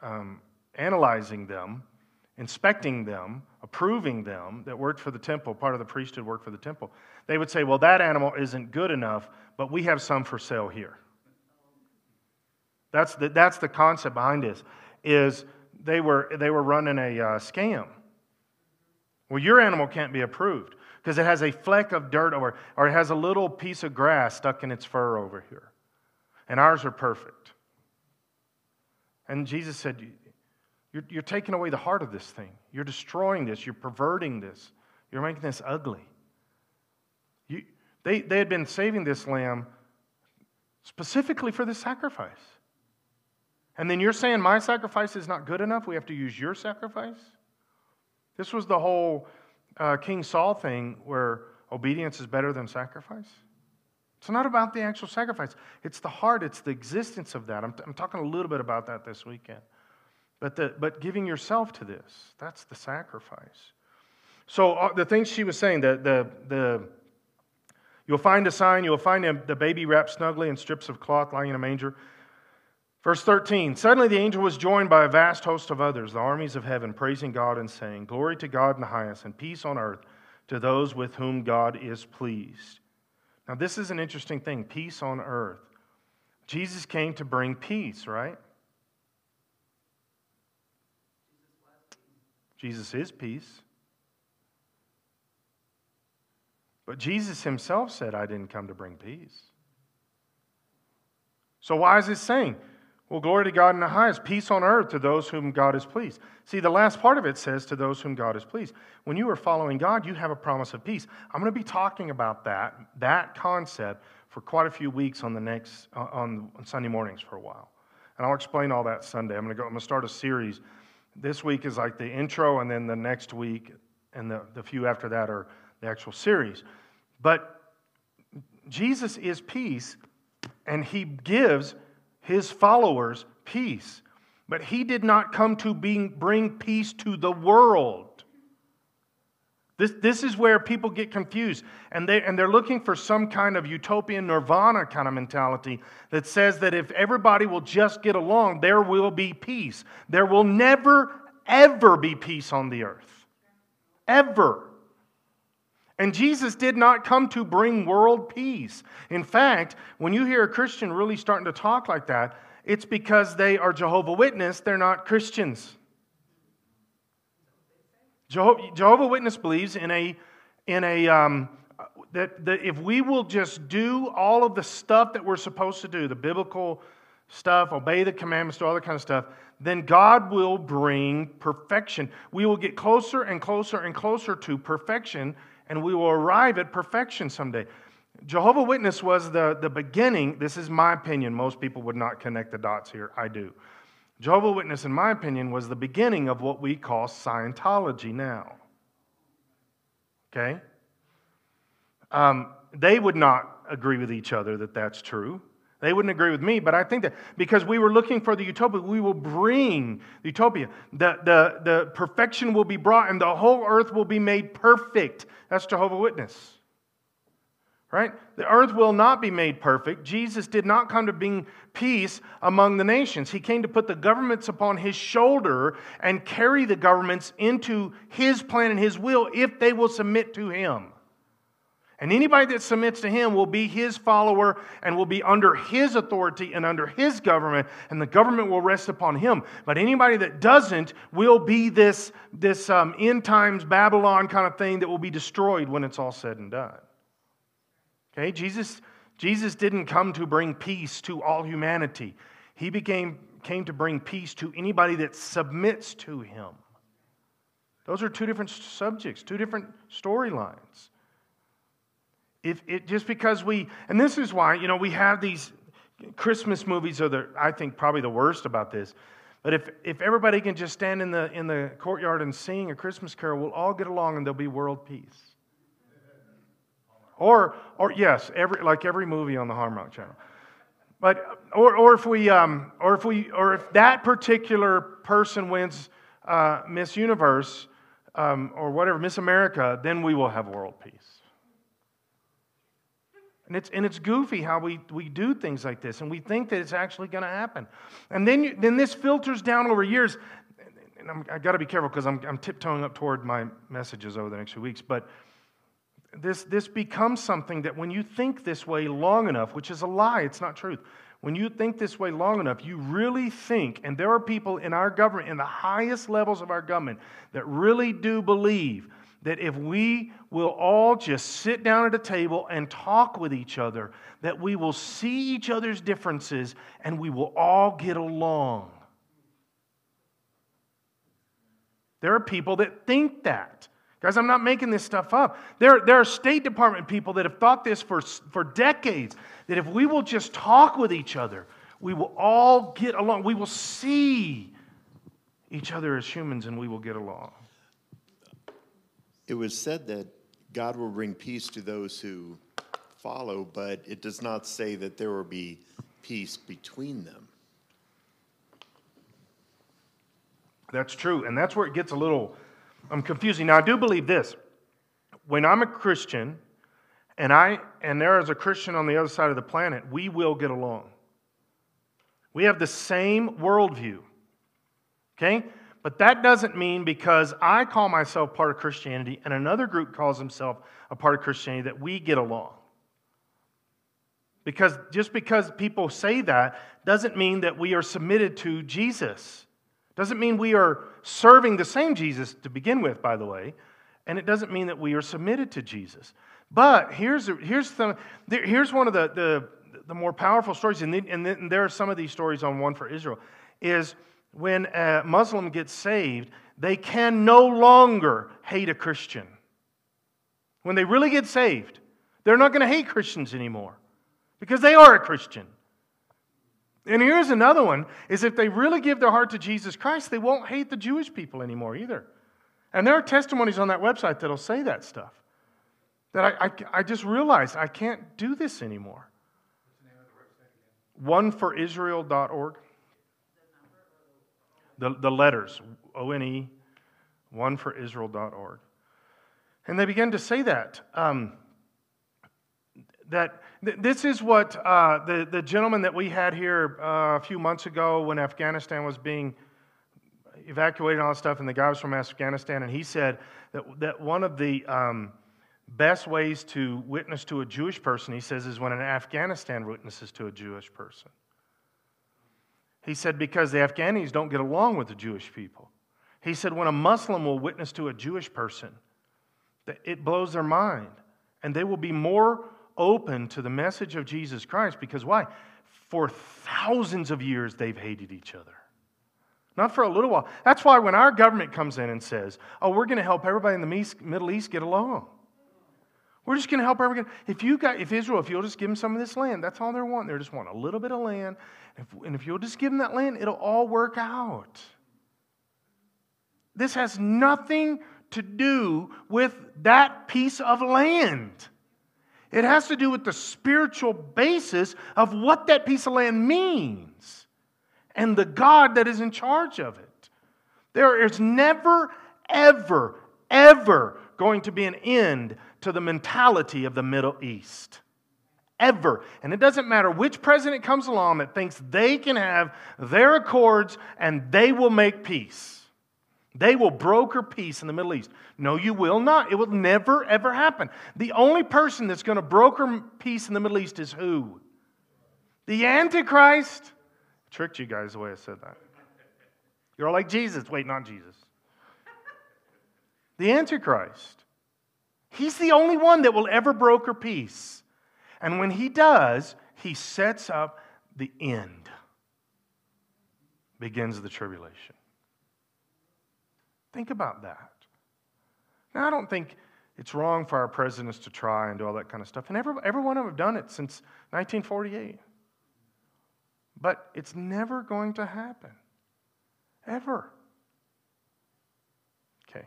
um, analyzing them, inspecting them, approving them, that worked for the temple, part of the priesthood worked for the temple, they would say, well, that animal isn't good enough, but we have some for sale here. That's the, that's the concept behind this, is they were, they were running a uh, scam. Well, your animal can't be approved because it has a fleck of dirt over, or it has a little piece of grass stuck in its fur over here. And ours are perfect. And Jesus said, You're, you're taking away the heart of this thing. You're destroying this. You're perverting this. You're making this ugly. You, they, they had been saving this lamb specifically for this sacrifice. And then you're saying my sacrifice is not good enough? We have to use your sacrifice? This was the whole uh, King Saul thing where obedience is better than sacrifice? It's not about the actual sacrifice, it's the heart, it's the existence of that. I'm, I'm talking a little bit about that this weekend. But, the, but giving yourself to this, that's the sacrifice. So uh, the things she was saying, the, the, the, you'll find a sign, you'll find the baby wrapped snugly in strips of cloth lying in a manger. Verse 13 Suddenly the angel was joined by a vast host of others, the armies of heaven, praising God and saying, Glory to God in the highest, and peace on earth to those with whom God is pleased. Now, this is an interesting thing peace on earth. Jesus came to bring peace, right? Jesus is peace. But Jesus himself said, I didn't come to bring peace. So, why is this saying? Well, glory to God in the highest, peace on earth to those whom God is pleased. See, the last part of it says to those whom God is pleased. When you are following God, you have a promise of peace. I'm going to be talking about that, that concept, for quite a few weeks on the next uh, on, on Sunday mornings for a while. And I'll explain all that Sunday. I'm going to go, I'm going to start a series. This week is like the intro, and then the next week and the, the few after that are the actual series. But Jesus is peace, and he gives his followers peace. But he did not come to bring peace to the world. This, this is where people get confused. And, they, and they're looking for some kind of utopian nirvana kind of mentality that says that if everybody will just get along, there will be peace. There will never, ever be peace on the earth. Ever. And Jesus did not come to bring world peace. In fact, when you hear a Christian really starting to talk like that, it's because they are Jehovah Witness, they're not Christians. Jehovah Witness believes in a, in a um, that, that if we will just do all of the stuff that we're supposed to do, the biblical stuff, obey the commandments, do all that kind of stuff, then God will bring perfection. We will get closer and closer and closer to perfection and we will arrive at perfection someday. Jehovah Witness was the, the beginning. This is my opinion. Most people would not connect the dots here. I do. Jehovah Witness, in my opinion, was the beginning of what we call Scientology now. Okay? Um, they would not agree with each other that that's true. They wouldn't agree with me, but I think that because we were looking for the utopia, we will bring the utopia. The, the, the perfection will be brought and the whole earth will be made perfect. That's Jehovah Witness right? The earth will not be made perfect. Jesus did not come to bring peace among the nations. He came to put the governments upon his shoulder and carry the governments into his plan and his will if they will submit to him. And anybody that submits to him will be his follower and will be under his authority and under his government, and the government will rest upon him. But anybody that doesn't will be this, this um, end times Babylon kind of thing that will be destroyed when it's all said and done. Okay, Jesus, Jesus didn't come to bring peace to all humanity. He became, came to bring peace to anybody that submits to him. Those are two different subjects, two different storylines. If it just because we, and this is why, you know, we have these Christmas movies are the, I think, probably the worst about this. But if, if everybody can just stand in the, in the courtyard and sing a Christmas carol, we'll all get along and there'll be world peace. Or, or yes, every, like every movie on the Hallmark Channel. But, or, or if we, um, or if we, or if that particular person wins uh, Miss Universe um, or whatever, Miss America, then we will have world peace. And it's, and it's goofy how we, we do things like this, and we think that it's actually going to happen. And then, you, then this filters down over years. And I'm, i got to be careful because I'm, I'm tiptoeing up toward my messages over the next few weeks. But this, this becomes something that when you think this way long enough, which is a lie, it's not truth. When you think this way long enough, you really think, and there are people in our government, in the highest levels of our government, that really do believe that if we will all just sit down at a table and talk with each other, that we will see each other's differences and we will all get along. There are people that think that. Guys, I'm not making this stuff up. There, there are State Department people that have thought this for, for decades that if we will just talk with each other, we will all get along. We will see each other as humans and we will get along. It was said that God will bring peace to those who follow, but it does not say that there will be peace between them. That's true. And that's where it gets a little I'm confusing. Now, I do believe this. When I'm a Christian and, I, and there is a Christian on the other side of the planet, we will get along. We have the same worldview. Okay? But that doesn't mean because I call myself part of Christianity and another group calls himself a part of Christianity that we get along. Because just because people say that doesn't mean that we are submitted to Jesus. Doesn't mean we are serving the same Jesus to begin with, by the way, and it doesn't mean that we are submitted to Jesus. But here's, here's, the, here's one of the, the, the more powerful stories, and, the, and there are some of these stories on One for Israel, is when a Muslim gets saved, they can no longer hate a Christian. When they really get saved, they're not going to hate Christians anymore because they are a Christian. And here's another one is if they really give their heart to Jesus Christ, they won't hate the Jewish people anymore either. And there are testimonies on that website that'll say that stuff. That I, I, I just realized I can't do this anymore. Oneforisrael.org. The, the letters, O N E, oneforisrael.org. And they begin to say that. Um, that this is what uh, the, the gentleman that we had here uh, a few months ago when Afghanistan was being evacuated and all that stuff, and the guy was from Afghanistan, and he said that, that one of the um, best ways to witness to a Jewish person, he says, is when an Afghanistan witnesses to a Jewish person. He said, because the Afghanis don't get along with the Jewish people. He said, when a Muslim will witness to a Jewish person, that it blows their mind, and they will be more open to the message of Jesus Christ because why? For thousands of years, they've hated each other. Not for a little while. That's why when our government comes in and says, oh, we're going to help everybody in the Middle East get along. We're just going to help everybody. If you got, if Israel, if you'll just give them some of this land, that's all they're wanting. They just want a little bit of land. If, and if you'll just give them that land, it'll all work out. This has nothing to do with that piece of land. It has to do with the spiritual basis of what that piece of land means and the God that is in charge of it. There is never, ever, ever going to be an end to the mentality of the Middle East. Ever. And it doesn't matter which president comes along that thinks they can have their accords and they will make peace. They will broker peace in the Middle East. No, you will not. It will never, ever happen. The only person that's going to broker peace in the Middle East is who? The Antichrist. Tricked you guys the way I said that. You're all like Jesus. Wait, not Jesus. The Antichrist. He's the only one that will ever broker peace. And when he does, he sets up the end, begins the tribulation. Think about that. Now, I don't think it's wrong for our presidents to try and do all that kind of stuff. And every, every one of them have done it since 1948. But it's never going to happen. Ever. Okay.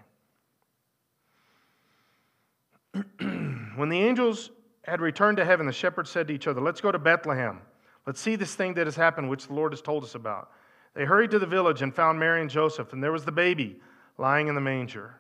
when the angels had returned to heaven, the shepherds said to each other, Let's go to Bethlehem. Let's see this thing that has happened, which the Lord has told us about. They hurried to the village and found Mary and Joseph, and there was the baby lying in the manger.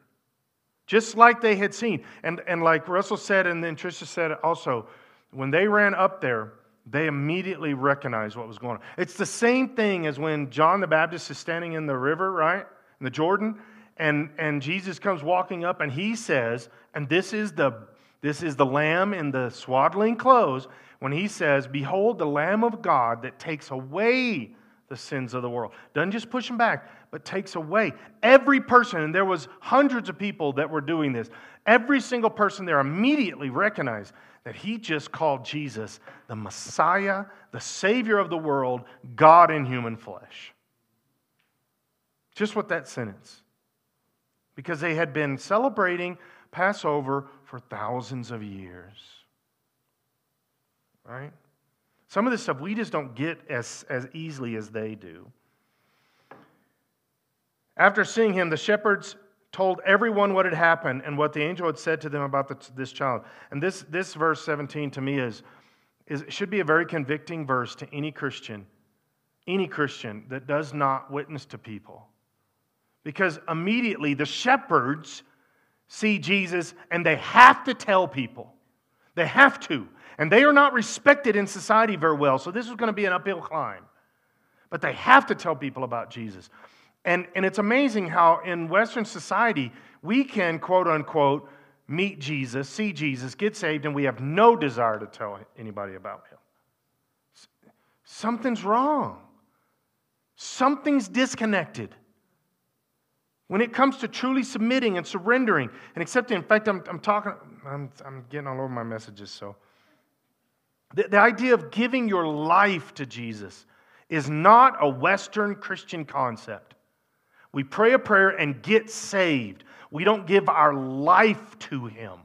Just like they had seen. And, and like Russell said, and then Trisha said also, when they ran up there, they immediately recognized what was going on. It's the same thing as when John the Baptist is standing in the river, right? In the Jordan, and, and Jesus comes walking up and he says, and this is the this is the lamb in the swaddling clothes, when he says, Behold the Lamb of God that takes away the sins of the world. Doesn't just push them back, but takes away. Every person, and there was hundreds of people that were doing this, every single person there immediately recognized that he just called Jesus the Messiah, the Savior of the world, God in human flesh. Just what that sentence. Because they had been celebrating Passover for thousands of years. Right? Some of this stuff we just don't get as, as easily as they do. After seeing him, the shepherds told everyone what had happened and what the angel had said to them about the, this child. And this, this verse 17 to me is, is should be a very convicting verse to any Christian, any Christian that does not witness to people. Because immediately the shepherds see Jesus and they have to tell people. They have to. And they are not respected in society very well, so this is going to be an uphill climb. But they have to tell people about Jesus. And, and it's amazing how in Western society we can, quote unquote, meet Jesus, see Jesus, get saved, and we have no desire to tell anybody about him. Something's wrong. Something's disconnected. When it comes to truly submitting and surrendering and accepting, in fact, I'm, I'm talking, I'm, I'm getting all over my messages, so the, the idea of giving your life to Jesus is not a Western Christian concept. We pray a prayer and get saved. We don't give our life to Him.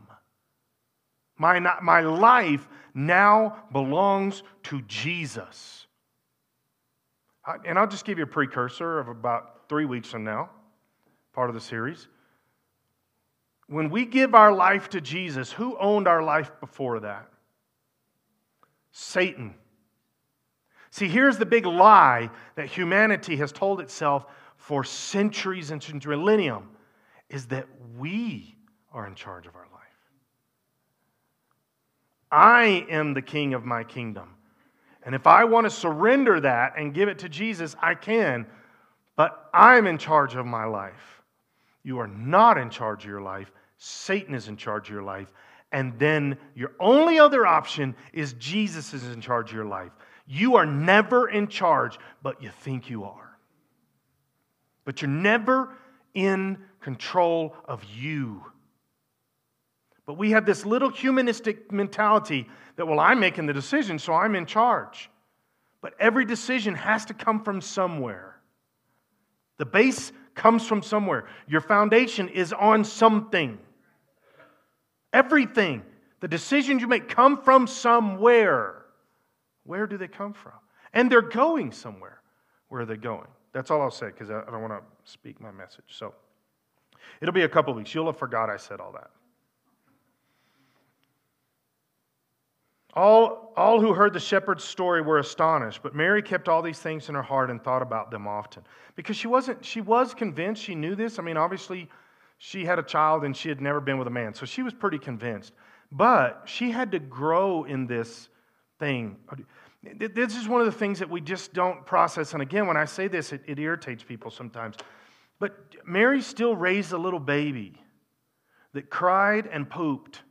My, my life now belongs to Jesus. And I'll just give you a precursor of about three weeks from now, part of the series. When we give our life to Jesus, who owned our life before that? Satan. See, here's the big lie that humanity has told itself for centuries and since millennium is that we are in charge of our life. I am the king of my kingdom. And if I want to surrender that and give it to Jesus, I can, but I'm in charge of my life. You are not in charge of your life. Satan is in charge of your life and then your only other option is Jesus is in charge of your life. You are never in charge, but you think you are. But you're never in control of you. But we have this little humanistic mentality that, well, I'm making the decision, so I'm in charge. But every decision has to come from somewhere. The base comes from somewhere. Your foundation is on something. Everything. The decisions you make come from somewhere. Where do they come from? And they're going somewhere. Where are they going? That's all I'll say because I don't want to speak my message. So it'll be a couple weeks. You'll have forgot I said all that. All, all who heard the shepherd's story were astonished, but Mary kept all these things in her heart and thought about them often. Because she wasn't, she was convinced, she knew this. I mean, obviously, she had a child and she had never been with a man, so she was pretty convinced. But she had to grow in this thing. This is one of the things that we just don't process. And again, when I say this, it, it irritates people sometimes. But Mary still raised a little baby that cried and pooped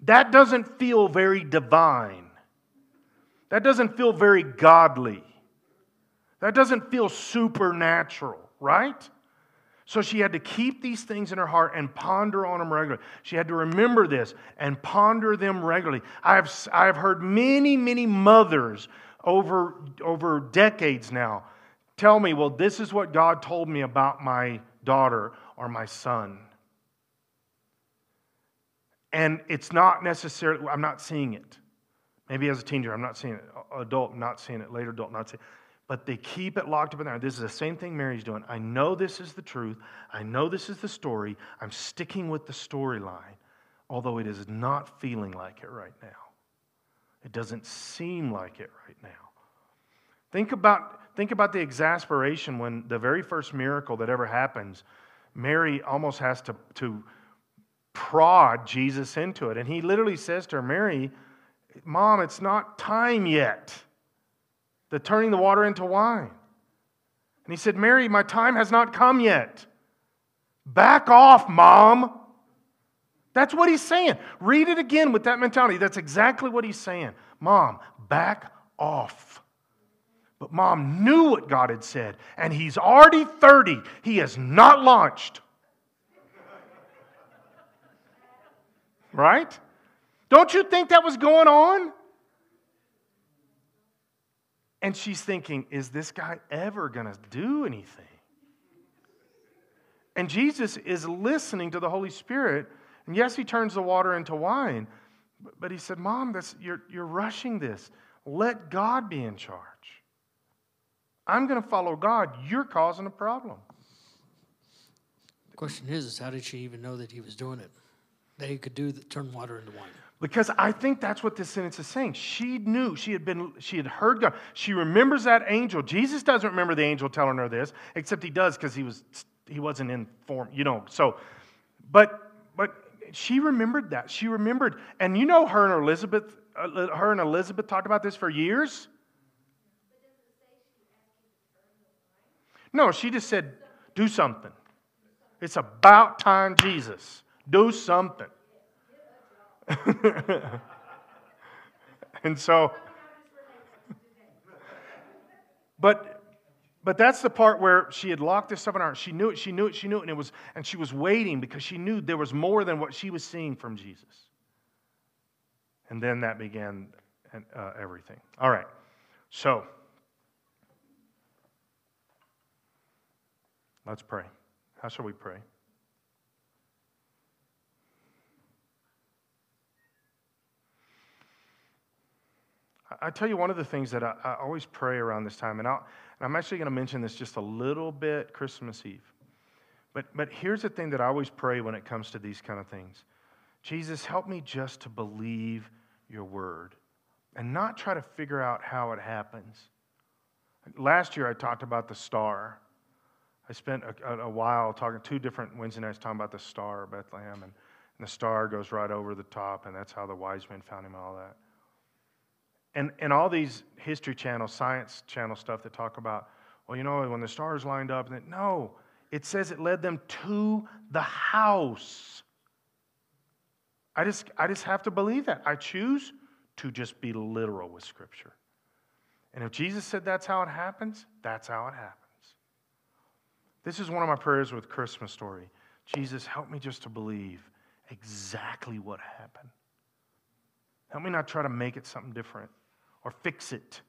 that doesn't feel very divine. That doesn't feel very godly. That doesn't feel supernatural, right? So she had to keep these things in her heart and ponder on them regularly. She had to remember this and ponder them regularly. I've, I've heard many, many mothers over, over decades now tell me, well, this is what God told me about my daughter or my son. And it's not necessarily, I'm not seeing it. Maybe as a teenager, I'm not seeing it. Adult, not seeing it. Later adult, not seeing it. But they keep it locked up in there. This is the same thing Mary's doing. I know this is the truth. I know this is the story. I'm sticking with the storyline, although it is not feeling like it right now. It doesn't seem like it right now. Think about, think about the exasperation when the very first miracle that ever happens, Mary almost has to, to prod Jesus into it. And he literally says to her, Mary, Mom, it's not time yet. The turning the water into wine. And he said, Mary, my time has not come yet. Back off, Mom. That's what he's saying. Read it again with that mentality. That's exactly what he's saying. Mom, back off. But mom knew what God had said, and he's already 30. He has not launched. Right? Don't you think that was going on? And she's thinking, is this guy ever going to do anything? And Jesus is listening to the Holy Spirit. And yes, he turns the water into wine. But he said, Mom, this, you're, you're rushing this. Let God be in charge. I'm going to follow God. You're causing a problem. The question is, is how did she even know that he was doing it? that he could do the, turn water into wine. Because I think that's what this sentence is saying. She knew, she had been, she had heard God. She remembers that angel. Jesus doesn't remember the angel telling her this, except he does because he was he wasn't in form, you know. So, but but she remembered that. She remembered, and you know, her and Elizabeth, uh, her and Elizabeth talked about this for years. No, she just said, "Do something." It's about time, Jesus. Do something. and so, but but that's the part where she had locked this up in her heart. She knew it, she knew it, she knew it, and it was, and she was waiting because she knew there was more than what she was seeing from Jesus. And then that began uh, everything. All right. So let's pray. How shall we pray? I tell you one of the things that I, I always pray around this time, and, and I'm actually going to mention this just a little bit Christmas Eve. But, but here's the thing that I always pray when it comes to these kind of things Jesus, help me just to believe your word and not try to figure out how it happens. Last year, I talked about the star. I spent a, a while talking, two different Wednesday nights talking about the star of Bethlehem, and, and the star goes right over the top, and that's how the wise men found him and all that. And, and all these history channel, science channel stuff that talk about, well, you know, when the stars lined up, and no, it says it led them to the house. I just, I just have to believe that. I choose to just be literal with Scripture. And if Jesus said that's how it happens, that's how it happens. This is one of my prayers with Christmas story. Jesus, help me just to believe exactly what happened. Help me not try to make it something different or fix it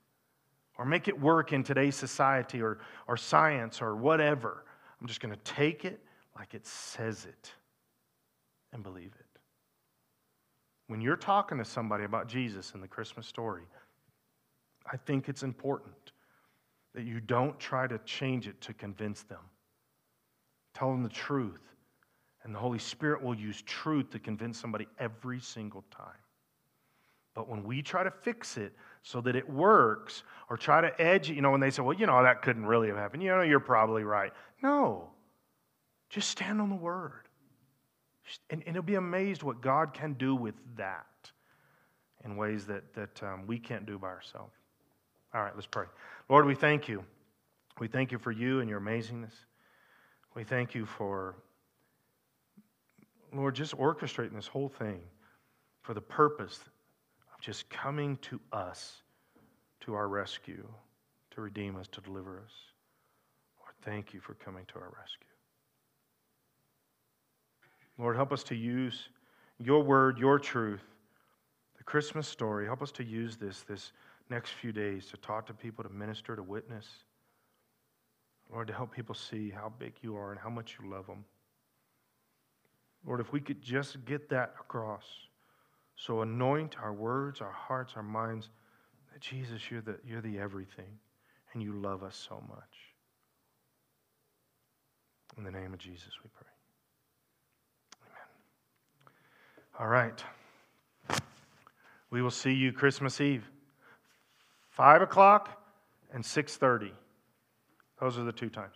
or make it work in today's society or, or science or whatever. I'm just going to take it like it says it and believe it. when you're talking to somebody about Jesus in the Christmas story, I think it's important that you don't try to change it to convince them. Tell them the truth. And the Holy Spirit will use truth to convince somebody every single time. But when we try to fix it so that it works, or try to edge you know, when they say, well, you know, that couldn't really have happened, you know, you're probably right. No. Just stand on the word. And, and you'll be amazed what God can do with that in ways that, that um, we can't do by ourselves. All right, let's pray. Lord, we thank you. We thank you for you and your amazingness. We thank you for, Lord, just orchestrating this whole thing for the purpose just coming to us, to our rescue, to redeem us, to deliver us. Lord, thank you for coming to our rescue. Lord, help us to use your word, your truth, the Christmas story. Help us to use this this next few days to talk to people, to minister, to witness. Lord, to help people see how big you are and how much you love them. Lord, if we could just get that across. So anoint our words, our hearts, our minds, that Jesus, you're the, you're the everything, and you love us so much. In the name of Jesus, we pray. Amen. All right. We will see you Christmas Eve. 5 o'clock and 6.30. Those are the two times.